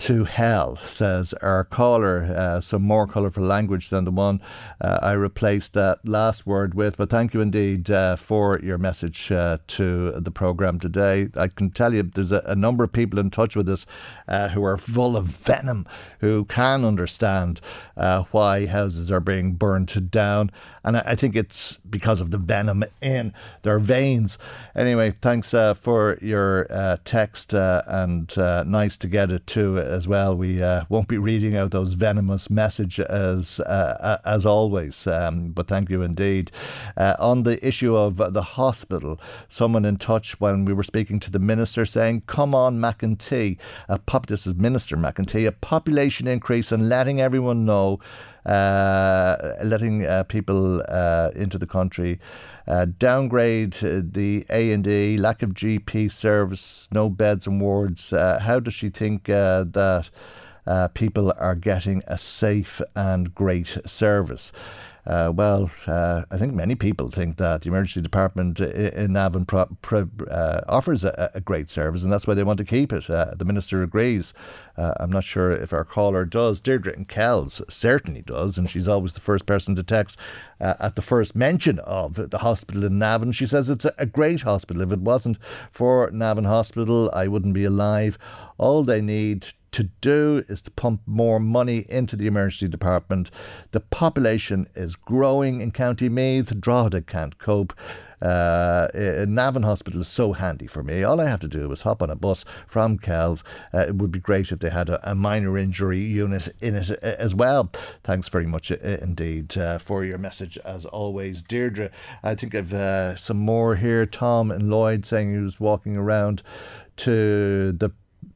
to hell, says our caller. Uh, some more colourful language than the one uh, I replaced that last word with. But thank you indeed uh, for your message uh, to the programme today. I can tell you there's a, a, number of people in touch with us uh, who are full of venom, who can understand uh, why houses are being burnt down. And I, think it's because of the venom in their veins. Anyway, thanks for your text and nice to get it too as well. We uh, won't be reading out those venomous messages as uh, as always, um, but thank you indeed. Uh, on the issue of the hospital, someone in touch when we were speaking to the minister saying, "Come on, McEntee, a pop- this is Minister McEntee, a population increase and letting everyone know." Uh, letting uh, people uh, into the country downgrade the A and E, lack of GP service, no beds and wards. How does she think that people are getting a safe and great service? Uh, well, uh, I think many people think that the emergency department in Navan pro- pro- uh, offers a, a, great service, and that's why they want to keep it. The minister agrees. Uh, I'm not sure if our caller does. Deirdre and Kells certainly does, and she's always the first person to text uh, at the first mention of the hospital in Navan. She says it's a, great hospital. If it wasn't for Navan Hospital, I wouldn't be alive. All they need to do is to pump more money into the emergency department. The population is growing in County Meath. Drogheda can't cope. Uh, Navan Hospital is so handy for me. All I have to do is hop on a bus from Kells. Uh, it would be great if they had a, a, minor injury unit in it uh, as well. Thanks very much uh, indeed uh, for your message, as always, Deirdre. I think I've uh, some more here. Tom and Lloyd saying he was walking around to the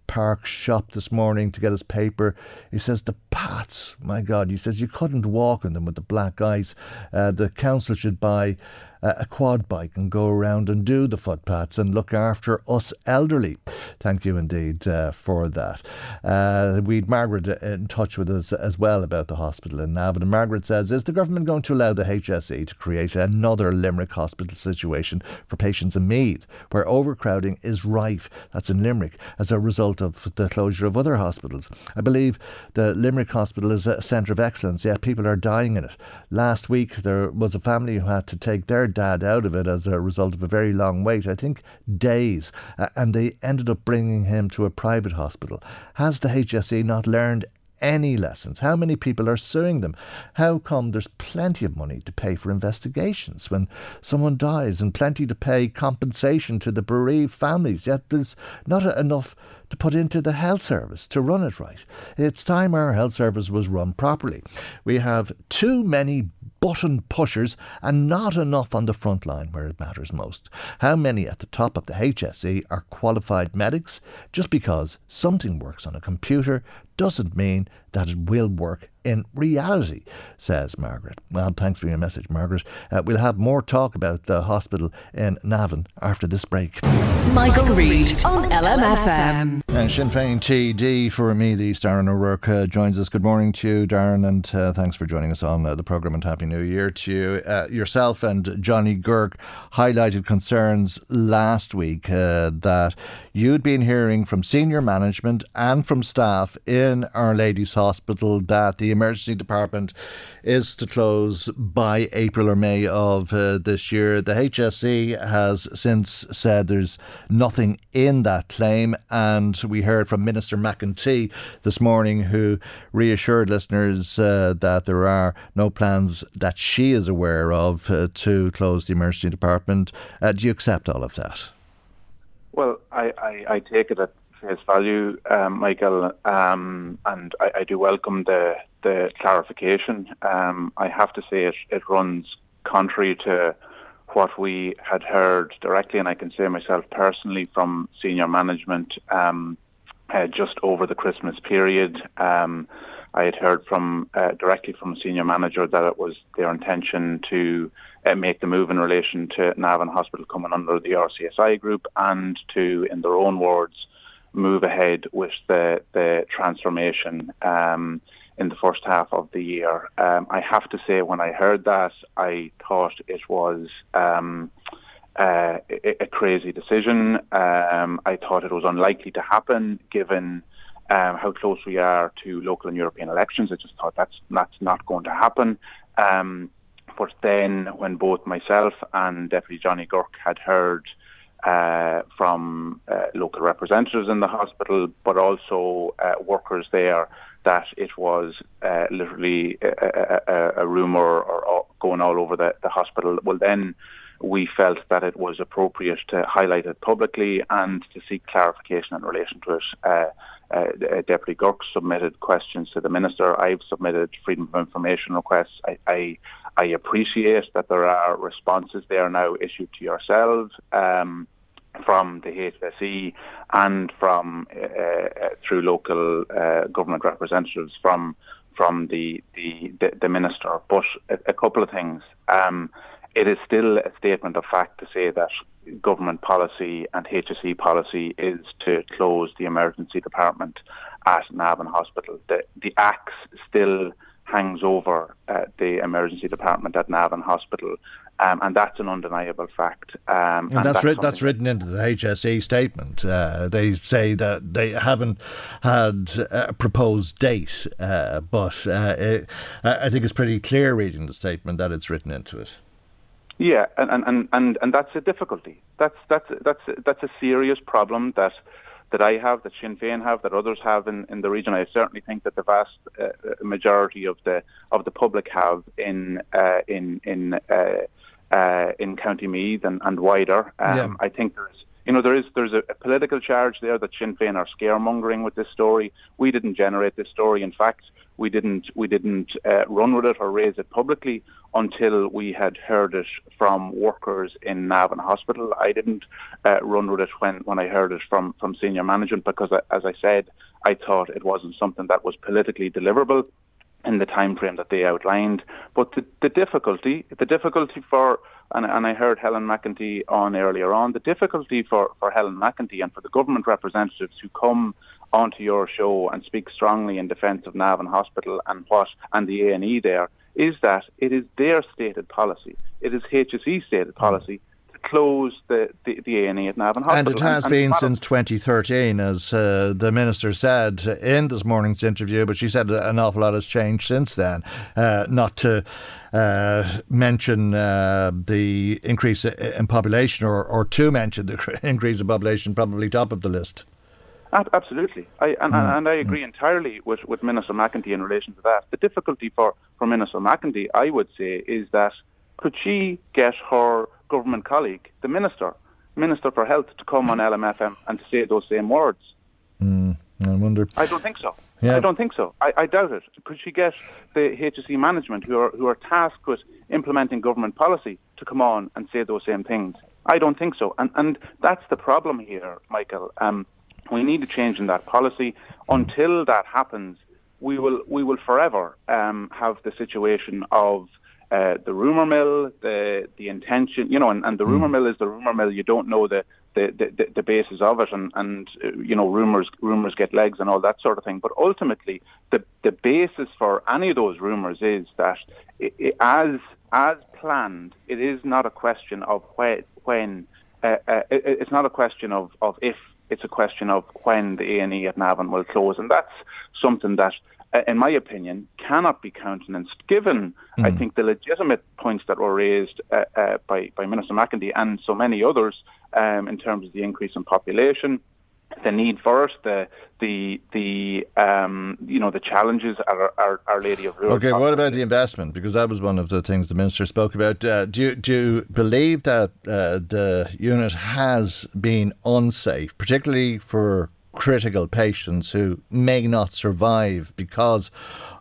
Park shop this morning to get his paper. He says the paths, my God, he says you couldn't walk on them with the black ice. Uh, the council should buy a quad bike and go around and do the footpaths and look after us elderly. Thank you indeed uh, for that. Uh, we'd Margaret in touch with us as well about the hospital in Navan. And Margaret says, Is the government going to allow the HSE to create another Limerick hospital situation for patients in Meath, where overcrowding is rife? That's in Limerick as a result of the closure of other hospitals. I believe the Limerick Hospital is a centre of excellence, yet people are dying in it. Last week, there was a family who had to take their dad out of it as a result of a very long wait, I think days, uh, and they ended up bringing him to a private hospital. Has the HSE not learned any lessons? How many people are suing them? How come there's plenty of money to pay for investigations when someone dies and plenty to pay compensation to the bereaved families, yet there's not enough to put into the health service to run it right. It's time our health service was run properly. We have too many button pushers and not enough on the front line where it matters most. How many at the top of the HSE are qualified medics? Just because something works on a computer doesn't mean that it will work in reality, says Margaret. Well, thanks for your message, Margaret. Uh, we'll have more talk about the hospital in Navan after this break. Michael, Reade on LMFM. And Sinn Féin TD for Meath Darren O'Rourke uh, joins us. Good morning to you, Darren, and uh, thanks for joining us on uh, the programme and Happy New Year to you. Uh, yourself and Johnny Guirke highlighted concerns last week uh, that you'd been hearing from senior management and from staff in Our Lady's Hospital that the emergency department is to close by April or May of uh, this year. The HSE has since said there's nothing in that claim, and we heard from Minister McEntee this morning, who reassured listeners uh, that there are no plans that she is aware of uh, to close the emergency department. Uh, do you accept all of that? Well, I, I, I take it face value, um, Michael, um, and I, I, do welcome the the clarification. Um, I have to say it, it runs contrary to what we had heard directly, and I can say myself personally from senior management um, uh, just over the Christmas period. Um, I had heard from uh, directly from a senior manager that it was their intention to uh, make the move in relation to Navan Hospital coming under the RCSI group and to, in their own words, move ahead with the, the transformation um, in the first half of the year. Um, I have to say, when I heard that, I thought it was. Um, uh, a, a, crazy decision. Um, I thought it was unlikely to happen given um, how close we are to local and European elections. I just thought that's that's not going to happen. Um, but then, when both myself and Deputy Johnny Guirke had heard uh, from uh, local representatives in the hospital, but also uh, workers there, that it was uh, literally a, a, a rumour or, or, going all over the, the hospital. Well, then we felt that it was appropriate to highlight it publicly and to seek clarification in relation to it. Uh, uh, Deputy Guirke submitted questions to the minister. I've submitted freedom of information requests. I, I, I appreciate that there are responses there now issued to yourselves. Um, from the HSE and from uh, uh, through local uh, government representatives from from the the, the, the minister. But a, a, couple of things. Um, it is still a statement of fact to say that government policy and HSE policy is to close the emergency department at Navan Hospital. The, the axe still hangs over uh, the emergency department at Navan Hospital. Um, and that's an undeniable fact. Um, and, and, that's, that's, that's written into the HSE statement. Uh, they say that they haven't had a proposed date, uh, but uh, it, I think it's pretty clear reading the statement that it's written into it. Yeah, and, and, and, and that's a difficulty. That's that's that's that's a serious problem that that I have, that Sinn Féin have, that others have in, in the region. I certainly think that the vast uh, majority of the of the public have in uh, in in uh, uh in County Meath and, and wider. Um, yeah. I think there's you know, there is there's a, a, political charge there that Sinn Féin are scaremongering with this story. We didn't generate this story. In fact, we didn't we didn't uh, run with it or raise it publicly until we had heard it from workers in Navan Hospital. I didn't uh, run with it when, when I heard it from, from senior management because, uh, as I said, I thought it wasn't something that was politically deliverable in the time frame that they outlined. But the, the difficulty, the difficulty for, and, and, I heard Helen McEntee on earlier on, the difficulty for, for Helen McEntee and for the government representatives who come onto your show and speak strongly in defence of Navan Hospital and what and the A and E there is that it is their stated policy. It is HSE stated policy to close the, the, the A&E at Navan Hospital. And it has and, been and since 2013, as uh, the Minister said in this morning's interview, but she said an awful lot has changed since then. Uh, not to uh, mention uh, the increase in population or, or to mention the [LAUGHS] increase in population, probably top of the list. Absolutely, I, and, mm. and I agree mm. entirely with, with Minister McEntee in relation to that. The difficulty for, for Minister McEntee, I would say, is that could she get her government colleague, the Minister, Minister for Health, to come on LMFM and to say those same words? Mm. I wonder. I don't think so. Yeah. I don't think so. I, I doubt it. Could she get the HSE management, who are who are tasked with implementing government policy, to come on and say those same things? I don't think so. And and that's the problem here, Michael. Um, we need a change in that policy. Until that happens, we will we will forever um, have the situation of uh, the rumor mill, the the intention, you know, and, and the rumor mill is the rumor mill. You don't know the the, the, the basis of it, and and uh, you know rumors rumors get legs and all that sort of thing. But ultimately, the the basis for any of those rumors is that it, it, as as planned, it is not a question of when uh, uh, it, it's not a question of of if it's a question of when the A&E at Navan will close, and that's something that, uh, in my opinion, cannot be countenanced, given, mm. I think, the legitimate points that were raised uh, uh, by, by Minister McEntee and so many others um, in terms of the increase in population, the need for it, the the the um, you know the challenges our, our, our Lady of Okay, what about the investment? Because that was one of the things the minister spoke about. Uh, do you, do you believe that uh, the unit has been unsafe, particularly for critical patients who may not survive because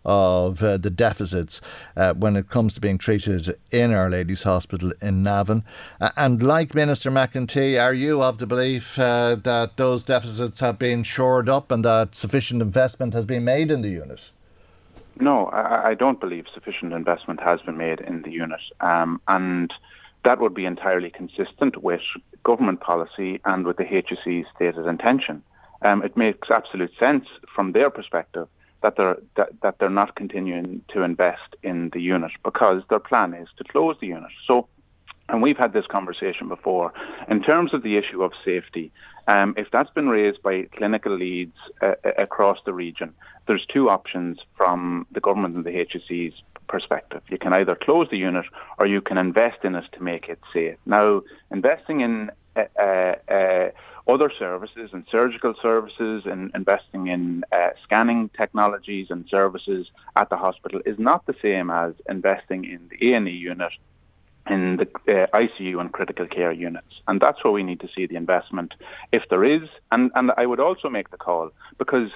of uh, the deficits uh, when it comes to being treated in Our Lady's Hospital in Navan. Uh, and like Minister McEntee, are you of the belief uh, that those deficits have been shored up and that sufficient investment has been made in the unit? No, I, I don't believe sufficient investment has been made in the unit. Um, and that would be entirely consistent with government policy and with the HSE's stated intention. Um, it makes absolute sense from their perspective that they're that, that they're not continuing to invest in the unit because their plan is to close the unit. So, and we've had this conversation before in terms of the issue of safety. Um, if that's been raised by clinical leads uh, uh across the region, there's two options from the government and the HSE's perspective. You can either close the unit or you can invest in it to make it safe. Now, investing in uh, uh, uh other services and surgical services and investing in uh, scanning technologies and services at the hospital is not the same as investing in the A&E unit in the uh, ICU and critical care units. And that's where we need to see the investment if there is. And, and I would also make the call because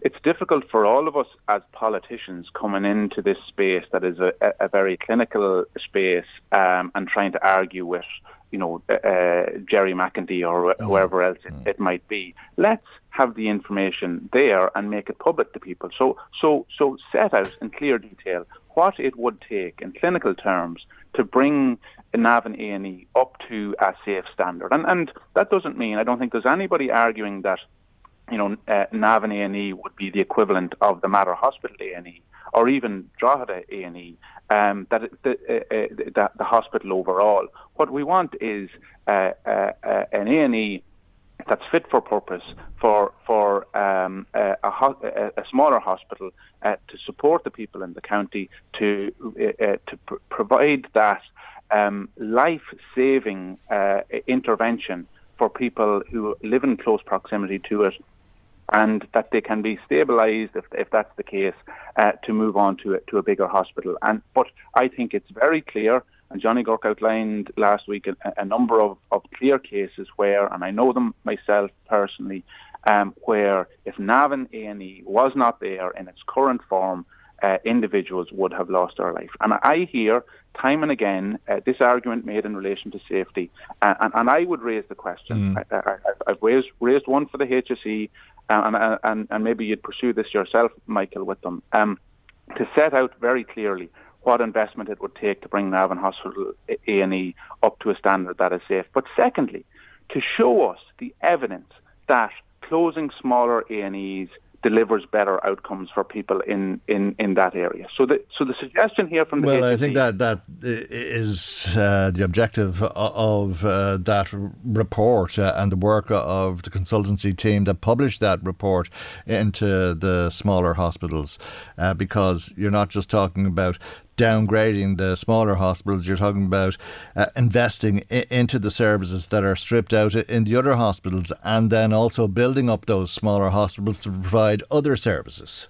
it's difficult for all of us as politicians coming into this space that is a, a very clinical space um, and trying to argue with you know, uh, uh, Gerry or mm. whoever else it, it, might be. Let's have the information there and make it public to people. So, so, so set out in clear detail what it would take in clinical terms to bring Navan A&E up to a safe standard. And, and that doesn't mean, I don't think there's anybody arguing that, you know, uh, A&E would be the equivalent of the Mater Hospital A&E or even Drogheda A&E, um, that the, uh, uh, the, the hospital overall. What we want is uh, uh, uh an A&E that's fit for purpose for for um, a, a, a, smaller hospital uh, to support the people in the county to uh, to pr- provide that um, life-saving uh, intervention for people who live in close proximity to it and that they can be stabilised if, if that's the case uh, to move on to a, to a bigger hospital. And but I think it's very clear, and Johnny Guirke outlined last week a, a number of, of clear cases where, and I know them myself personally, um, where if Navan A&E was not there in its current form, uh, individuals would have lost their life. And I hear time and again uh, this argument made in relation to safety, uh, and, and, I would raise the question. Mm. I, have raised, raised one for the HSE, and, and, and, maybe you'd pursue this yourself, Michael, with them, um, to set out very clearly what investment it would take to bring Navan Hospital A&E up to a standard that is safe. But secondly, to show us the evidence that closing smaller A&Es delivers better outcomes for people in, in, in that area. So the so the suggestion here from the well, HSE I think that that is uh, the objective of uh, that report uh, and the work of the consultancy team that published that report into the smaller hospitals, uh, because you're not just talking about downgrading the smaller hospitals. You're talking about uh, investing I- into the services that are stripped out in the other hospitals, and then also building up those smaller hospitals to provide other services.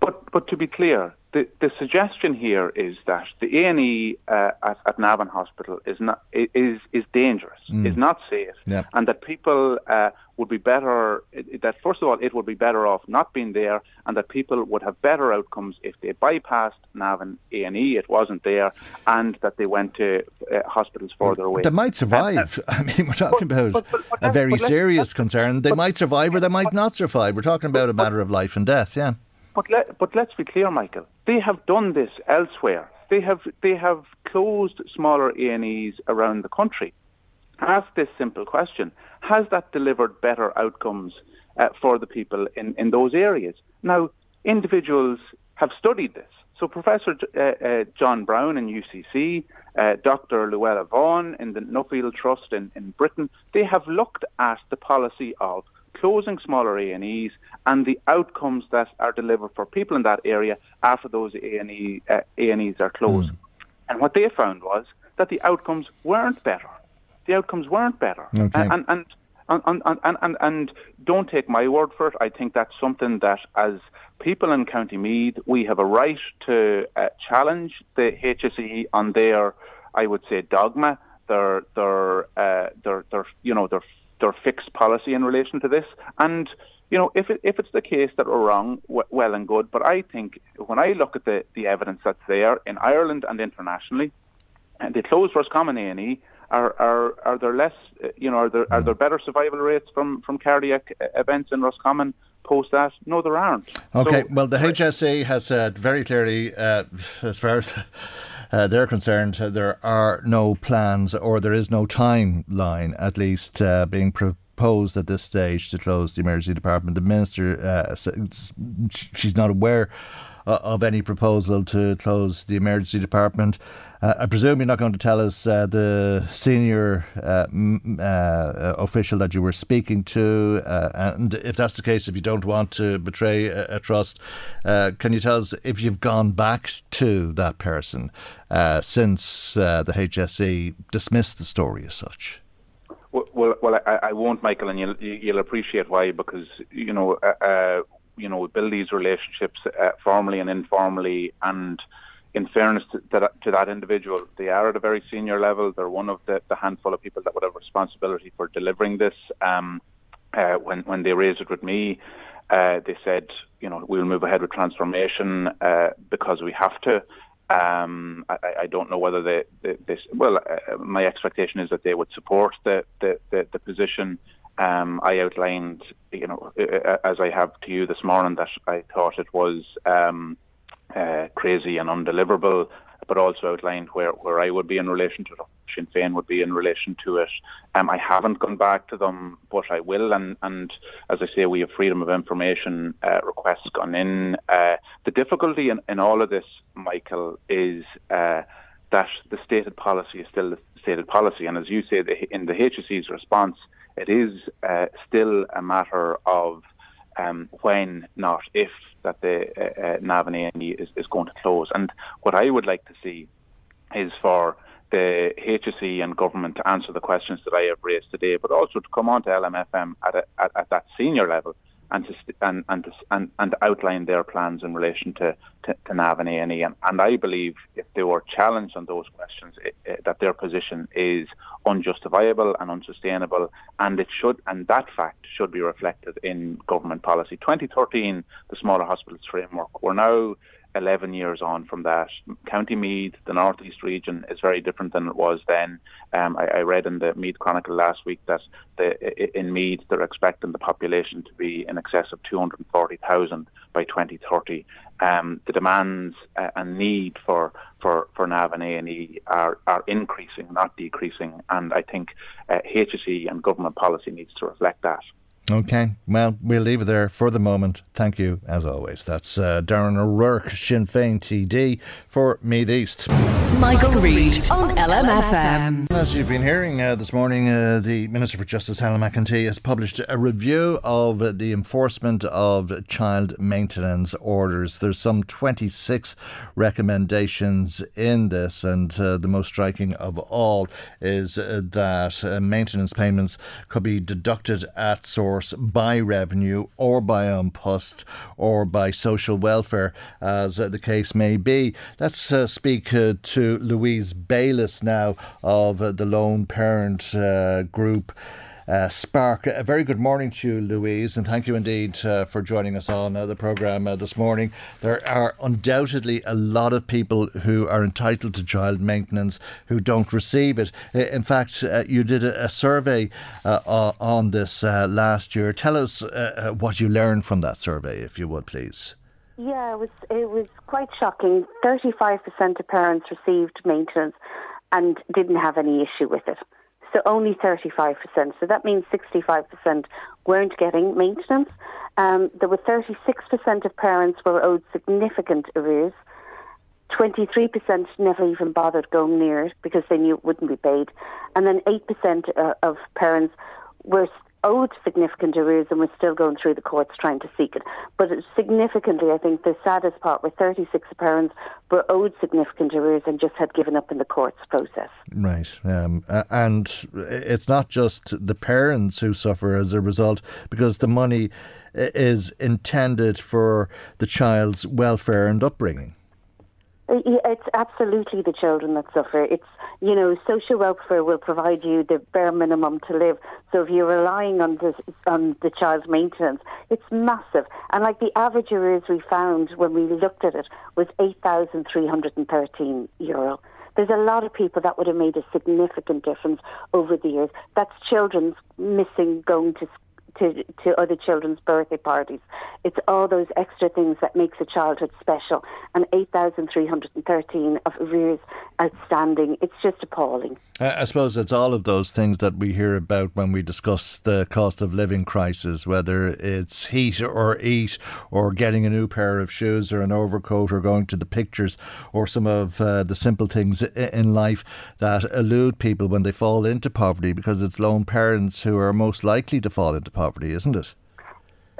But but to be clear, the, the suggestion here is that the A and E uh, at, at Navan Hospital is not is is dangerous, mm. is not safe, yeah. and that people uh, would be better. That first of all, it would be better off not being there, and that people would have better outcomes if they bypassed Navan A and E. It wasn't there, and that they went to uh, hospitals further away. They might survive. [LAUGHS] I mean, we're talking but, about but, but, a very serious concern. They might survive, or they might not survive. We're talking about a matter of life and death. Yeah. But let, but let's be clear, Michael. They have done this elsewhere. They have they have closed smaller A&Es around the country. Ask this simple question: Has that delivered better outcomes uh, for the people in, in those areas? Now, individuals have studied this. So Professor uh, uh, John Brown in UCC, uh, Dr. Louella Vaughan in the Nuffield Trust in, in Britain, they have looked at the policy of closing smaller A&Es and the outcomes that are delivered for people in that area after those A&E, uh, A&Es are closed. Mm. And what they found was that the outcomes weren't better. The outcomes weren't better. Okay. And, and, and, and, and, and don't take my word for it. I think that's something that as people in County Meath, we have a right to uh, challenge the HSE on their, I would say, dogma, their, their, uh, their, their, you know, their, their fixed policy in relation to this. And, you know, if, it, if it's the case that we're wrong, w- well and good. But I think when I look at the, the evidence that's there in Ireland and internationally, and the closed Roscommon A&E, are, are, are there less, uh, you know, are there, are there better survival rates from, from cardiac uh, events in Roscommon post that? No, there aren't. Okay, so, well, the HSE has said very clearly, uh, [LAUGHS] as far as uh, they're concerned, uh, there are no plans or there is no timeline, at least, uh, being proposed at this stage to close the emergency department. The minister, uh, she's not aware uh, of any proposal to close the emergency department. Uh, I presume you're not going to tell us uh, the senior uh, uh, official that you were speaking to, uh, and if that's the case, if you don't want to betray a, a trust, can you tell us if you've gone back to that person since the HSE dismissed the story as such? Well, well, I, I won't, Michael, and you'll, you'll appreciate why because you know, you know, we build these relationships uh, formally and informally, and in fairness to, to, to, that individual, they are at a very senior level. They're one of the, the handful of people that would have responsibility for delivering this. Um, uh, when when they raised it with me, uh, they said, you know, we'll move ahead with transformation uh, because we have to. Um, I, I, don't know whether they, they, they well, uh, my expectation is that they would support the the, the, the position. Um, I outlined, you know, uh, as I have to you this morning, that I thought it was. Um, uh, crazy and undeliverable, but also outlined where, where I would be in relation to it, Sinn Féin would be in relation to it. Um, I haven't gone back to them, but I will. And, and as I say, we have freedom of information uh, requests gone in. Uh, the difficulty in, in all of this, Michael, is uh, that the stated policy is still the stated policy. And as you say, the, in the HSE's response, it is uh, still a matter of um, when, not if, that the uh, uh, Navan is, is going to close. And what I would like to see is for the HSE and government to answer the questions that I have raised today, but also to come on to LMFM at, a, at, at that senior level and to and and to, and, and outline their plans in relation to to, to Navan A&E. And, and I believe if they were challenged on those questions, it, it, that their position is unjustifiable and unsustainable, and it should and that fact should be reflected in government policy. 2013, the smaller hospitals framework. We're now 11 years on from that. County Meath, the northeast region, is very different than it was then. Um, I, I, read in the Meath Chronicle last week that the, in Meath they're expecting the population to be in excess of 240,000 by 2030. Um, the demands uh, and need for for for Navan A&E are are increasing, not decreasing, and I think uh, HSE and government policy needs to reflect that. Okay, well, we'll leave it there for the moment. Thank you, as always. That's uh, Darren O'Rourke, Sinn Féin TD for Meath East. Michael, Reade on LMFM. As you've been hearing uh, this morning, uh, the Minister for Justice, Helen McEntee, has published a review of the enforcement of child maintenance orders. There's some 26 recommendations in this, and uh, the most striking of all is uh, that uh, maintenance payments could be deducted at source by revenue or by An Post or by social welfare, as the case may be. Let's uh, speak uh, to Louise Bayliss now of uh, the Lone Parent uh, Group uh, Spark. A very good morning to you, Louise, and thank you indeed uh, for joining us on uh, the programme uh, this morning. There are undoubtedly a lot of people who are entitled to child maintenance who don't receive it. In fact, uh, you did a, a survey on this last year. Tell us what you learned from that survey, if you would, please. Yeah, it was it was quite shocking. Thirty five percent of parents received maintenance and didn't have any issue with it. So only thirty five percent. So that means sixty five percent weren't getting maintenance. Um, there were thirty six percent of parents were owed significant arrears. 23% never even bothered going near it because they knew it wouldn't be paid. And then 8% uh, of parents were owed significant arrears and we're still going through the courts trying to seek it. But significantly, I think the saddest part were 36 parents were owed significant arrears and just had given up in the courts process. Right. Um, and it's not just the parents who suffer as a result because the money is intended for the child's welfare and upbringing. It's absolutely the children that suffer. It's, you know, social welfare will provide you the bare minimum to live. So if you're relying on the, on the child's maintenance, it's massive. And like the average arrears we found when we looked at it was 8,313 euro. There's a lot of people that would have made a significant difference over the years. That's children missing going to to, to other children's birthday parties. It's all those extra things that makes a childhood special. And 8,313 of arrears outstanding. It's just appalling. I suppose it's all of those things that we hear about when we discuss the cost of living crisis, whether it's heat or eat, or getting a new pair of shoes or an overcoat, or going to the pictures, or some of uh, the simple things in life that elude people when they fall into poverty because it's lone parents who are most likely to fall into poverty, isn't it?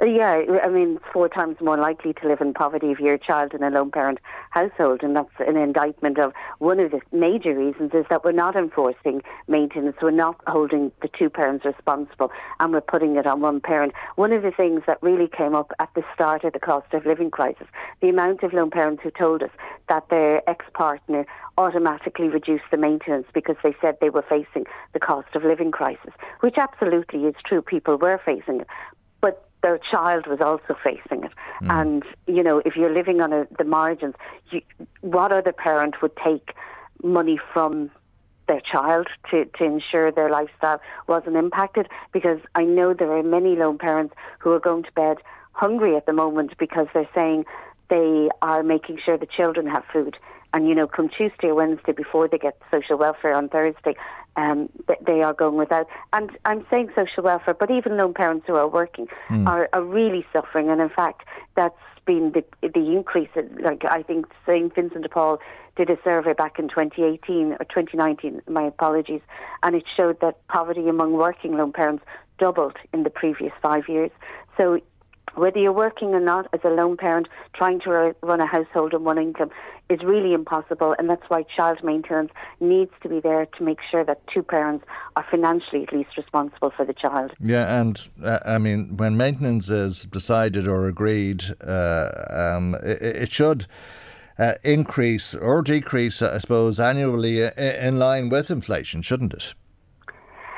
Yeah, I mean, four times more likely to live in poverty if you're a child in a lone parent household, and that's an indictment of one of the major reasons is that we're not enforcing maintenance, we're not holding the two parents responsible, and we're putting it on one parent. One of the things that really came up at the start of the cost of living crisis, the amount of lone parents who told us that their ex-partner automatically reduced the maintenance because they said they were facing the cost of living crisis, which absolutely is true. People were facing it, their child was also facing it. Mm. And, you know, if you're living on a, the margins, you, what other parent would take money from their child to, to ensure their lifestyle wasn't impacted? Because I know there are many lone parents who are going to bed hungry at the moment because they're saying they are making sure the children have food. And, you know, come Tuesday or Wednesday before they get social welfare on Thursday, um, they are going without. And I'm saying social welfare, but even lone parents who are working mm. are, are really suffering. And in fact, that's been the the increase. Like I think St Vincent de Paul did a survey back in 2018 or 2019. My apologies, and it showed that poverty among working lone parents doubled in the previous five years. So whether you're working or not as a lone parent, trying to run a household on one income is really impossible, and that's why child maintenance needs to be there to make sure that two parents are financially at least responsible for the child. Yeah, and uh, I mean, when maintenance is decided or agreed, uh, um, it, it, should. Uh, increase or decrease, I suppose, annually uh, in line with inflation, shouldn't it?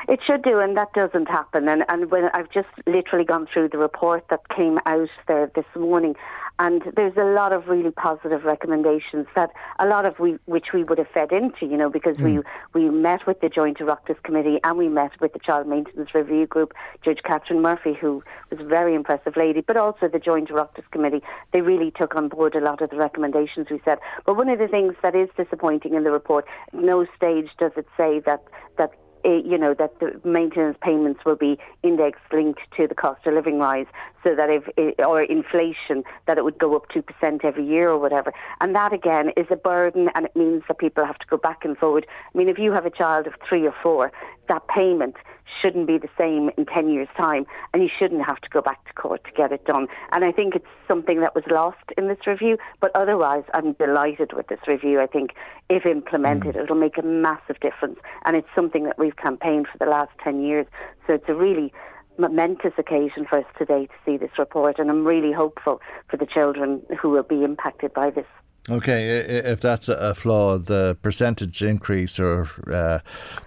It should do, and that doesn't happen. And, and when I've just literally gone through the report that came out there this morning, and there's a lot of really positive recommendations that a lot of we which we would have fed into, you know, because mm. we we met with the Joint Oireachtas Committee and we met with the Child Maintenance Review Group, Judge Catherine Murphy, who was a very impressive lady, but also the Joint Oireachtas Committee. They really took on board a lot of the recommendations we said. But one of the things that is disappointing in the report, no stage does it say that that Eh, you know, that the maintenance payments will be index linked to the cost of living rise, so that if, eh, or inflation, that it would go up 2% every year or whatever. And that again is a burden and it means that people have to go back and forward. I mean, if you have a child of three or four, that payment shouldn't be the same in 10 years' time, and you shouldn't have to go back to court to get it done. And I think it's something that was lost in this review, but otherwise, I'm delighted with this review. I think if implemented, mm. it'll make a massive difference, and it's something that we've campaigned for the last 10 years. So it's a really momentous occasion for us today to see this report, and I'm really hopeful for the children who will be impacted by this. Okay, if that's a flaw, the percentage increase or uh,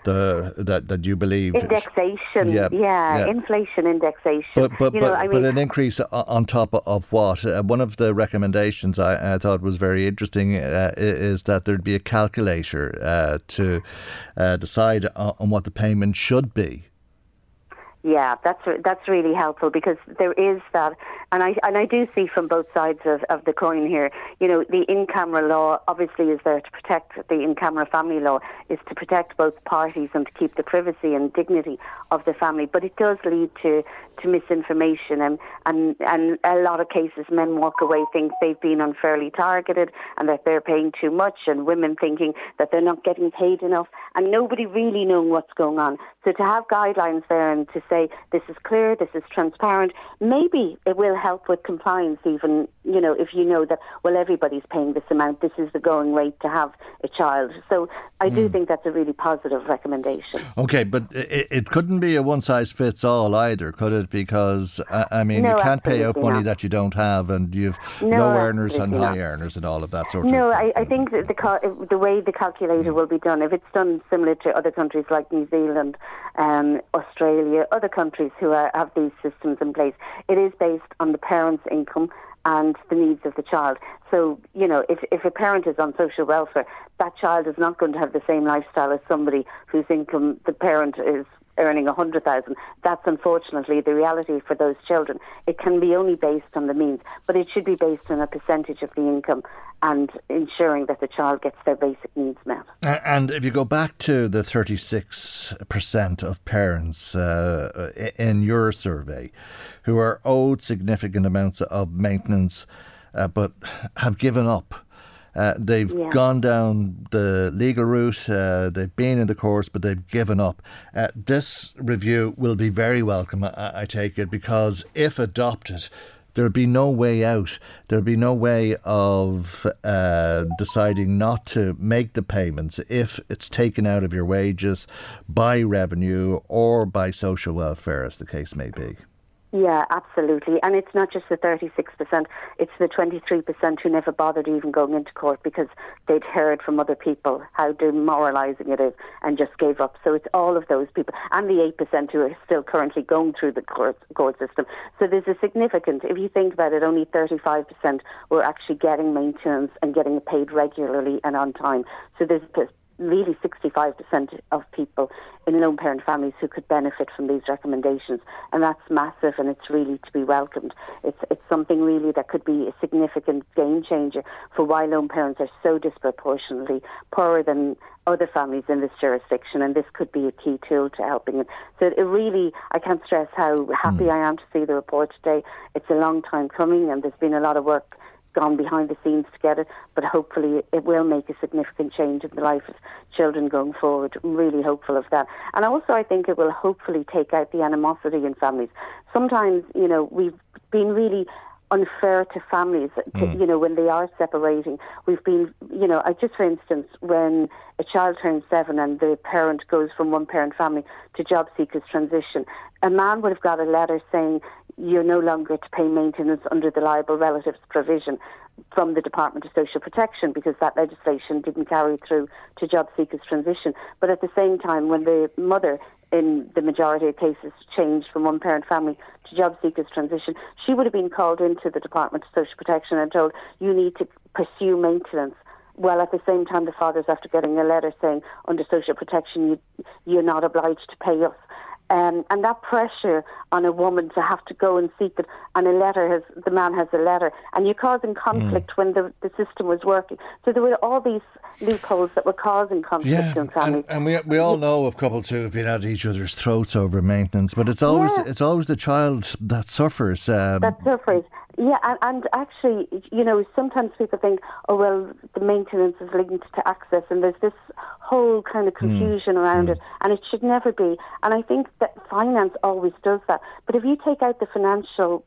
the that that you believe indexation, yeah, yeah, yeah. inflation indexation. But but but, know, but an increase on top of what? Uh, one of the recommendations I, I thought was very interesting uh, is that there'd be a calculator uh, to uh, decide on what the payment should be. Yeah, that's that's really helpful because there is that, and I and I do see from both sides of, of the coin here. You know, the in-camera law obviously is there to protect the in-camera family law is to protect both parties and to keep the privacy and dignity of the family, but it does lead to to misinformation and and and a lot of cases men walk away think they've been unfairly targeted and that they're paying too much, and women thinking that they're not getting paid enough, and nobody really knowing what's going on. So to have guidelines there and to say this is clear, this is transparent, maybe it will help with compliance even, you know, if you know that, well, everybody's paying this amount, this is the going rate to have a child. So I do mm. think that's a really positive recommendation. Okay, but it, it couldn't be a one size fits all either, could it? Because, uh, I mean, no, you can't pay out money not. that you don't have and you've no, low earners and not. high earners and all of that sort no, of thing. No, I, I think that the, the way the calculator mm. will be done, if it's done similar to other countries like New Zealand, um, Australia, other countries who are, have these systems in place. It is based on the parent's income and the needs of the child. So, you know, if, if a parent is on social welfare, that child is not going to have the same lifestyle as somebody whose income the parent is earning 100,000. That's unfortunately the reality for those children. It can be only based on the means, but it should be based on a percentage of the income and ensuring that the child gets their basic needs met. And if you go back to the 36% of parents uh, in your survey who are owed significant amounts of maintenance uh, but have given up uh, they've yeah. gone down the legal route. Uh, they've been in the courts, but they've given up. Uh, this review will be very welcome, I, I take it, because if adopted, there'll be no way out. There'll be no way of uh, deciding not to make the payments if it's taken out of your wages by revenue or by social welfare, as the case may be. Yeah, absolutely. And it's not just the 36%, it's the 23% who never bothered even going into court because they'd heard from other people how demoralising it is and just gave up. So it's all of those people. And the 8% who are still currently going through the court, court system. So there's a significant, if you think about it, only 35% were actually getting maintenance and getting paid regularly and on time. So there's really 65% of people in lone parent families who could benefit from these recommendations. And that's massive and it's really to be welcomed. It's, it's something really that could be a significant game changer for why lone parents are so disproportionately poorer than other families in this jurisdiction. And this could be a key tool to helping it. So it really, I can't stress how happy mm. I am to see the report today. It's a long time coming and there's been a lot of work gone behind the scenes to get it, but hopefully it will make a significant change in the life of children going forward. I'm really hopeful of that. And also, I think it will hopefully take out the animosity in families. Sometimes, you know, we've been really unfair to families, to, mm. you know, when they are separating. We've been, you know, I just for instance, when a child turns seven and the parent goes from one parent family to job seekers transition, a man would have got a letter saying, you're no longer to pay maintenance under the liable relatives provision from the Department of Social Protection because that legislation didn't carry through to job seekers transition. But at the same time, when the mother in the majority of cases change from one parent family to job seekers transition, she would have been called into the Department of Social Protection and told, you need to pursue maintenance. Well, at the same time, the father's after getting a letter saying, under social protection, you, you're not obliged to pay us. Um, and that pressure on a woman to have to go and seek it, and a letter has the man has a letter, and you're causing conflict mm. when the, the system was working. So there were all these loopholes that were causing conflict yeah, in families. And, and we we all know of couples who have been at each other's throats over maintenance, but it's always yeah. it's always the child that suffers. Um, that suffers. Yeah, and, and actually, you know, sometimes people think, oh, well, the maintenance is linked to access, and there's this whole kind of hmm. confusion mm. around mm. it, and it should never be. And I think that finance always does that. But if you take out the financial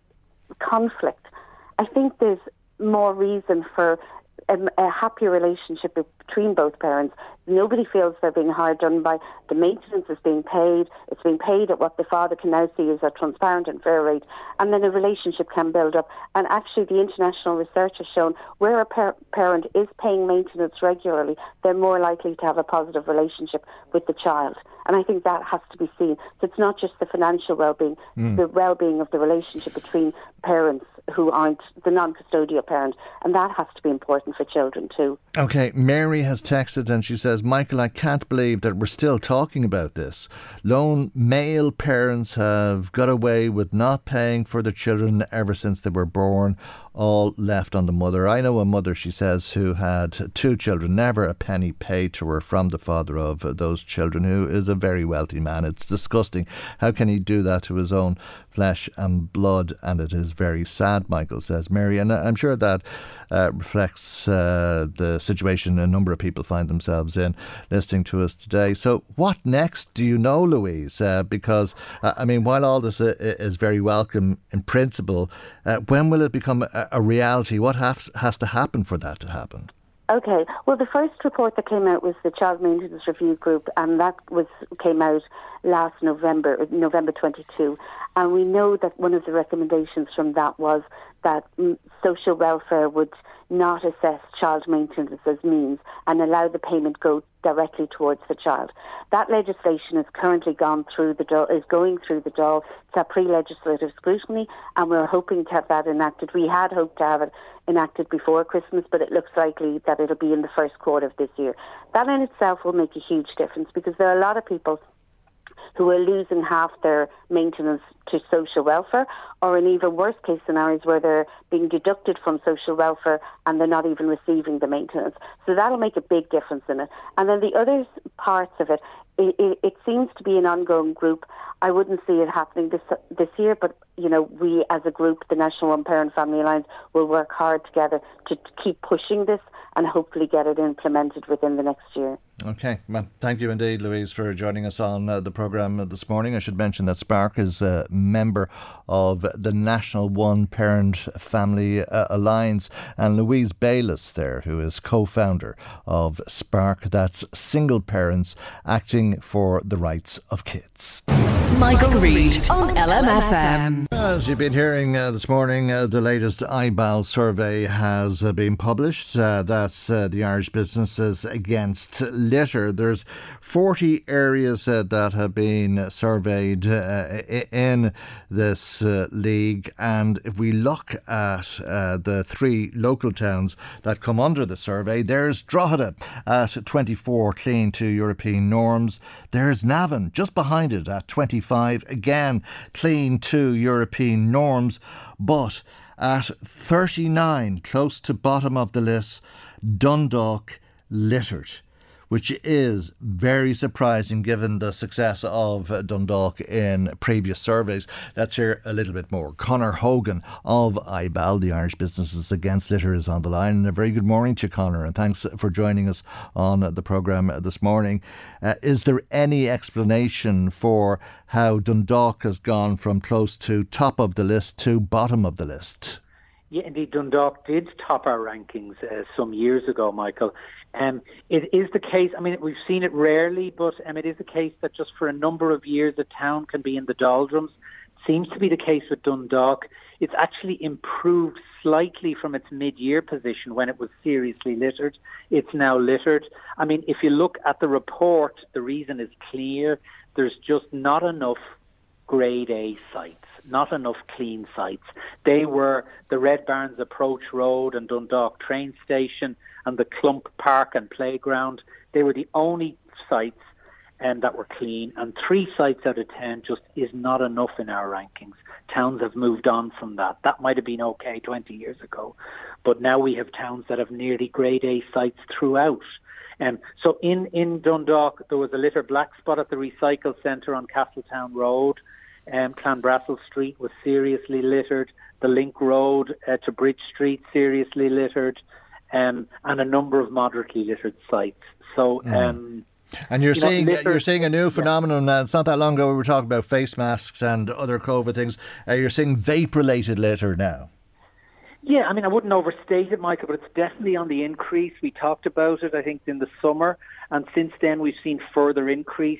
conflict, I think there's more reason for a, a happier relationship between both parents. Nobody feels they're being hard done by. The maintenance is being paid. It's being paid at what the father can now see as a transparent and fair rate. And then a relationship can build up. And actually, the international research has shown where a par- parent is paying maintenance regularly, they're more likely to have a positive relationship with the child. And I think that has to be seen. So it's not just the financial well-being, mm. the well-being of the relationship between parents who aren't the non-custodial parent, and that has to be important for children too. Okay, Mary has texted and she says, Michael, I can't believe that we're still talking about this. Lone male parents have got away with not paying for their children ever since they were born all left on the mother. I know a mother, she says, who had two children, never a penny paid to her from the father of those children, who is a very wealthy man. It's disgusting. How can he do that to his own flesh and blood? And it is very sad, Michael says, Mary. And I'm sure that uh, reflects uh, the situation a number of people find themselves in listening to us today. So, what next do you know, Louise? Uh, because, uh, I mean, while all this uh, is very welcome in principle, uh, when will it become a, a reality? What have, has to happen for that to happen? Okay. Well, the first report that came out was the Child Maintenance Review Group, and that was came out last November, November 22. And we know that one of the recommendations from that was that social welfare would not assess child maintenance as means and allow the payment go directly towards the child. That legislation has currently gone through the is going through the Dáil. It's a pre-legislative scrutiny, and we're hoping to have that enacted. We had hoped to have it enacted before Christmas, but it looks likely that it'll be in the first quarter of this year. That in itself will make a huge difference because there are a lot of people who are losing half their maintenance to social welfare, or in even worse case scenarios where they're being deducted from social welfare and they're not even receiving the maintenance. So that'll make a big difference in it. And then the other parts of it, it, it, it seems to be an ongoing group. I wouldn't see it happening this this year, but you know, we as a group, the National One Parent Family Alliance, will work hard together to, keep pushing this and hopefully get it implemented within the next year. Okay, well, thank you indeed, Louise, for joining us on uh, the programme this morning. I should mention that Spark is a member of the National One Parent Family uh, Alliance, and Louise Bayliss there, who is co-founder of Spark. That's single parents acting for the rights of kids. Michael, Reade on LMFM. As you've been hearing uh, this morning, uh, the latest IBAL survey has uh, been published. Uh, that's uh, the Irish Businesses Against Litter. There's 40 areas uh, that have been surveyed in this league, and if we look at the three local towns that come under the survey, there's Drogheda at 24, clean to European norms. There's Navan just behind it at 25, again clean to European norms, but at 39, close to bottom of the list, Dundalk littered which is very surprising given the success of Dundalk in previous surveys. Let's hear a little bit more. Conor Horgan of IBAL, the Irish Businesses Against Litter, is on the line. And a very good morning to you, Conor, and thanks for joining us on the programme this morning. Uh, is there any explanation for how Dundalk has gone from close to top of the list to bottom of the list? Yeah, indeed, Dundalk did top our rankings uh, some years ago, Michael. Um, it is the case. I mean, we've seen it rarely, but um, it is the case that just for a number of years, a town can be in the doldrums. Seems to be the case with Dundalk. It's actually improved slightly from its mid-year position when it was seriously littered. It's now littered. I mean, if you look at the report, the reason is clear. There's just not enough grade A sites, not enough clean sites. They were the Red Barns Approach Road and Dundalk train station and the Clump Park and Playground. They were the only sites um, that were clean, and three sites out of ten just is not enough in our rankings. Towns have moved on from that. That might have been okay 20 years ago, but now we have towns that have nearly grade A sites throughout. Um, so in, in Dundalk, there was a litter black spot at the recycle centre on Castletown Road. Um, Clanbrassil Street was seriously littered. The Link Road uh, to Bridge Street seriously littered um, and a number of moderately littered sites. So. Mm. Um, and you're you seeing know, you're seeing a new phenomenon. Yeah. it's not that long ago we were talking about face masks and other COVID things. Uh, you're seeing vape-related litter now. Yeah, I mean, I wouldn't overstate it, Michael, but it's definitely on the increase. We talked about it, I think, in the summer, and since then we've seen further increase.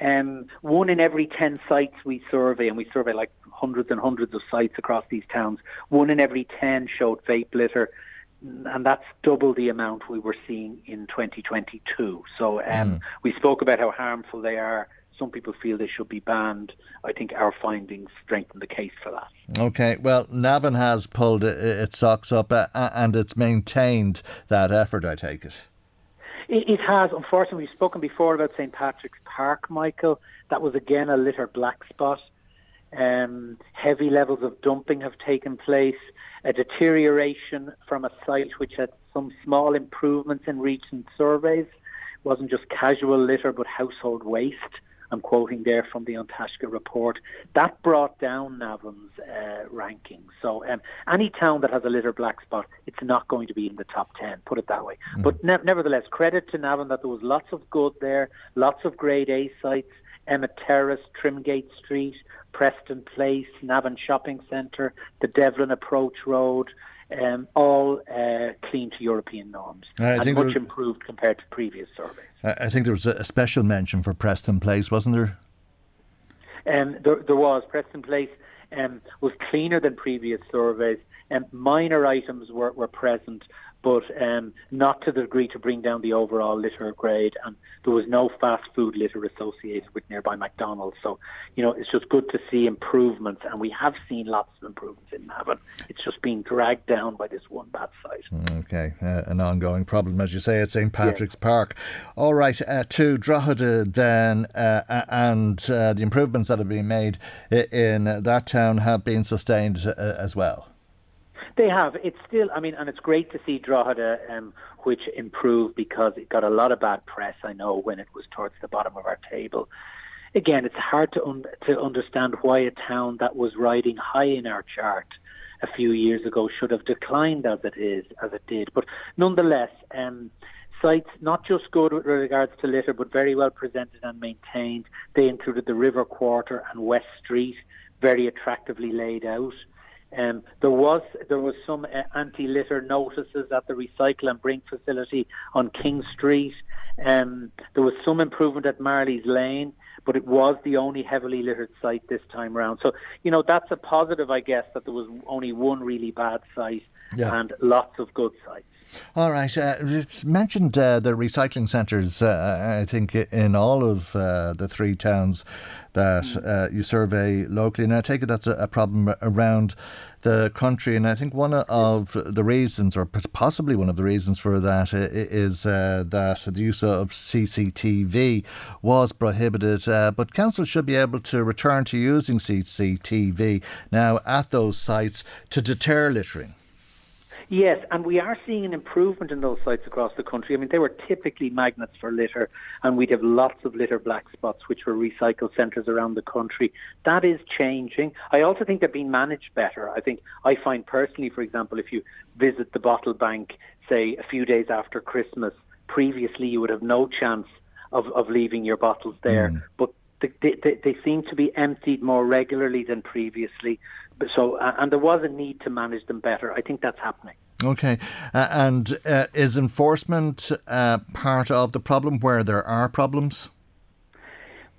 Um, one in every 10 sites we survey, and we survey like hundreds and hundreds of sites across these towns, one in every 10 showed vape litter and that's double the amount we were seeing in 2022. So um, mm. we spoke about how harmful they are. Some people feel they should be banned. I think our findings strengthen the case for that. Okay, well, Navan has pulled its socks up uh, and it's maintained that effort, I take it. It, it has. Unfortunately, we've spoken before about St Patrick's Park, Michael. That was again a litter black spot. Um, heavy levels of dumping have taken place. A deterioration from a site which had some small improvements in recent surveys. It wasn't just casual litter, but household waste. I'm quoting there from the An report. That brought down Navan's uh, ranking. So um, any town that has a litter black spot, it's not going to be in the top 10, put it that way. Mm. But ne- nevertheless, credit to Navan that there was lots of good there, lots of grade A sites, Emmet Terrace, Trimgate Street, Preston Place, Navan Shopping Centre, the Devlin Approach Road, um, all uh, clean to European norms I and much was, improved compared to previous surveys. I think there was a special mention for Preston Place, wasn't there? Um, there, there was. Preston Place um, was cleaner than previous surveys, and minor items were, were present, but um, not to the degree to bring down the overall litter grade. And there was no fast food litter associated with nearby McDonald's. So, you know, it's just good to see improvements, and we have seen lots of improvements in Navan. It's just being dragged down by this one bad site. Okay, uh, an ongoing problem, as you say, at St Patrick's Park. All right, uh, to Drogheda then, uh, and uh, the improvements that have been made in that town have been sustained uh, as well. They have. It's still, I mean, and it's great to see Drogheda, um, which improved because it got a lot of bad press, I know, when it was towards the bottom of our table. Again, it's hard to, un- to understand why a town that was riding high in our chart a few years ago should have declined as it is, as it did. But nonetheless, um, sites not just good with regards to litter, but very well presented and maintained. They included the River Quarter and West Street, very attractively laid out. Um, there was there was some uh, anti-litter notices at the recycle and bring facility on King Street. Um, there was some improvement at Marley's Lane, but it was the only heavily littered site this time around. So you know that's a positive, I guess, that there was only one really bad site yeah. and lots of good sites. All right. Uh, you mentioned uh, the recycling centres, uh, I think, in all of uh, the three towns that mm. uh, you survey locally. And I take it that's a, a problem around the country. And I think one of the reasons, or possibly one of the reasons for that, is uh, that the use of CCTV was prohibited. Uh, but council should be able to return to using CCTV now at those sites to deter littering. Yes, and we are seeing an improvement in those sites across the country. I mean, they were typically magnets for litter, and we'd have lots of litter black spots, which were recycle centres around the country. That is changing. I also think they're being managed better. I think I find personally, for example, if you visit the bottle bank, say a few days after Christmas, previously you would have no chance of, of leaving your bottles there. Mm. But they, they, they seem to be emptied more regularly than previously. So, uh, and there was a need to manage them better. I think that's happening. Okay, uh, and uh, is enforcement uh, part of the problem where there are problems?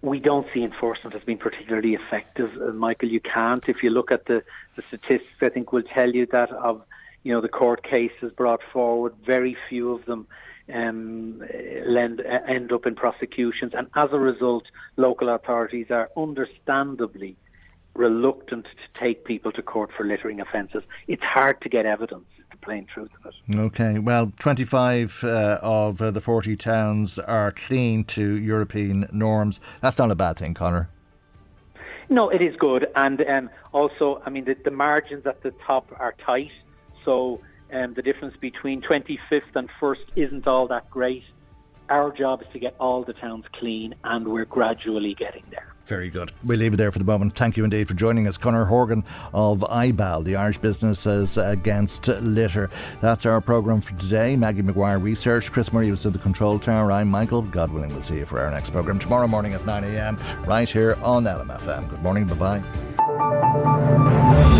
We don't see enforcement as being particularly effective, uh, Michael. You can't. If you look at the, the statistics, I think will tell you that of you know the court cases brought forward, very few of them um, end up in prosecutions, and as a result, local authorities are understandably reluctant to take people to court for littering offences. It's hard to get evidence. The plain truth of it. Okay, well, 25 uh, of uh, the 40 towns are clean to European norms. That's not a bad thing, Conor. No, it is good, and um, also, I mean, the, the, margins at the top are tight, so um, the difference between 25th and 1st isn't all that great. Our job is to get all the towns clean, and we're gradually getting there. Very good. We'll leave it there for the moment. Thank you indeed for joining us. Conor Horgan of IBAL, the Irish Businesses Against Litter. That's our programme for today. Maggie McGuire research. Chris Murray was at the control tower. I'm Michael. God willing, we'll see you for our next programme tomorrow morning at 9am right here on LMFM. Good morning. Bye bye.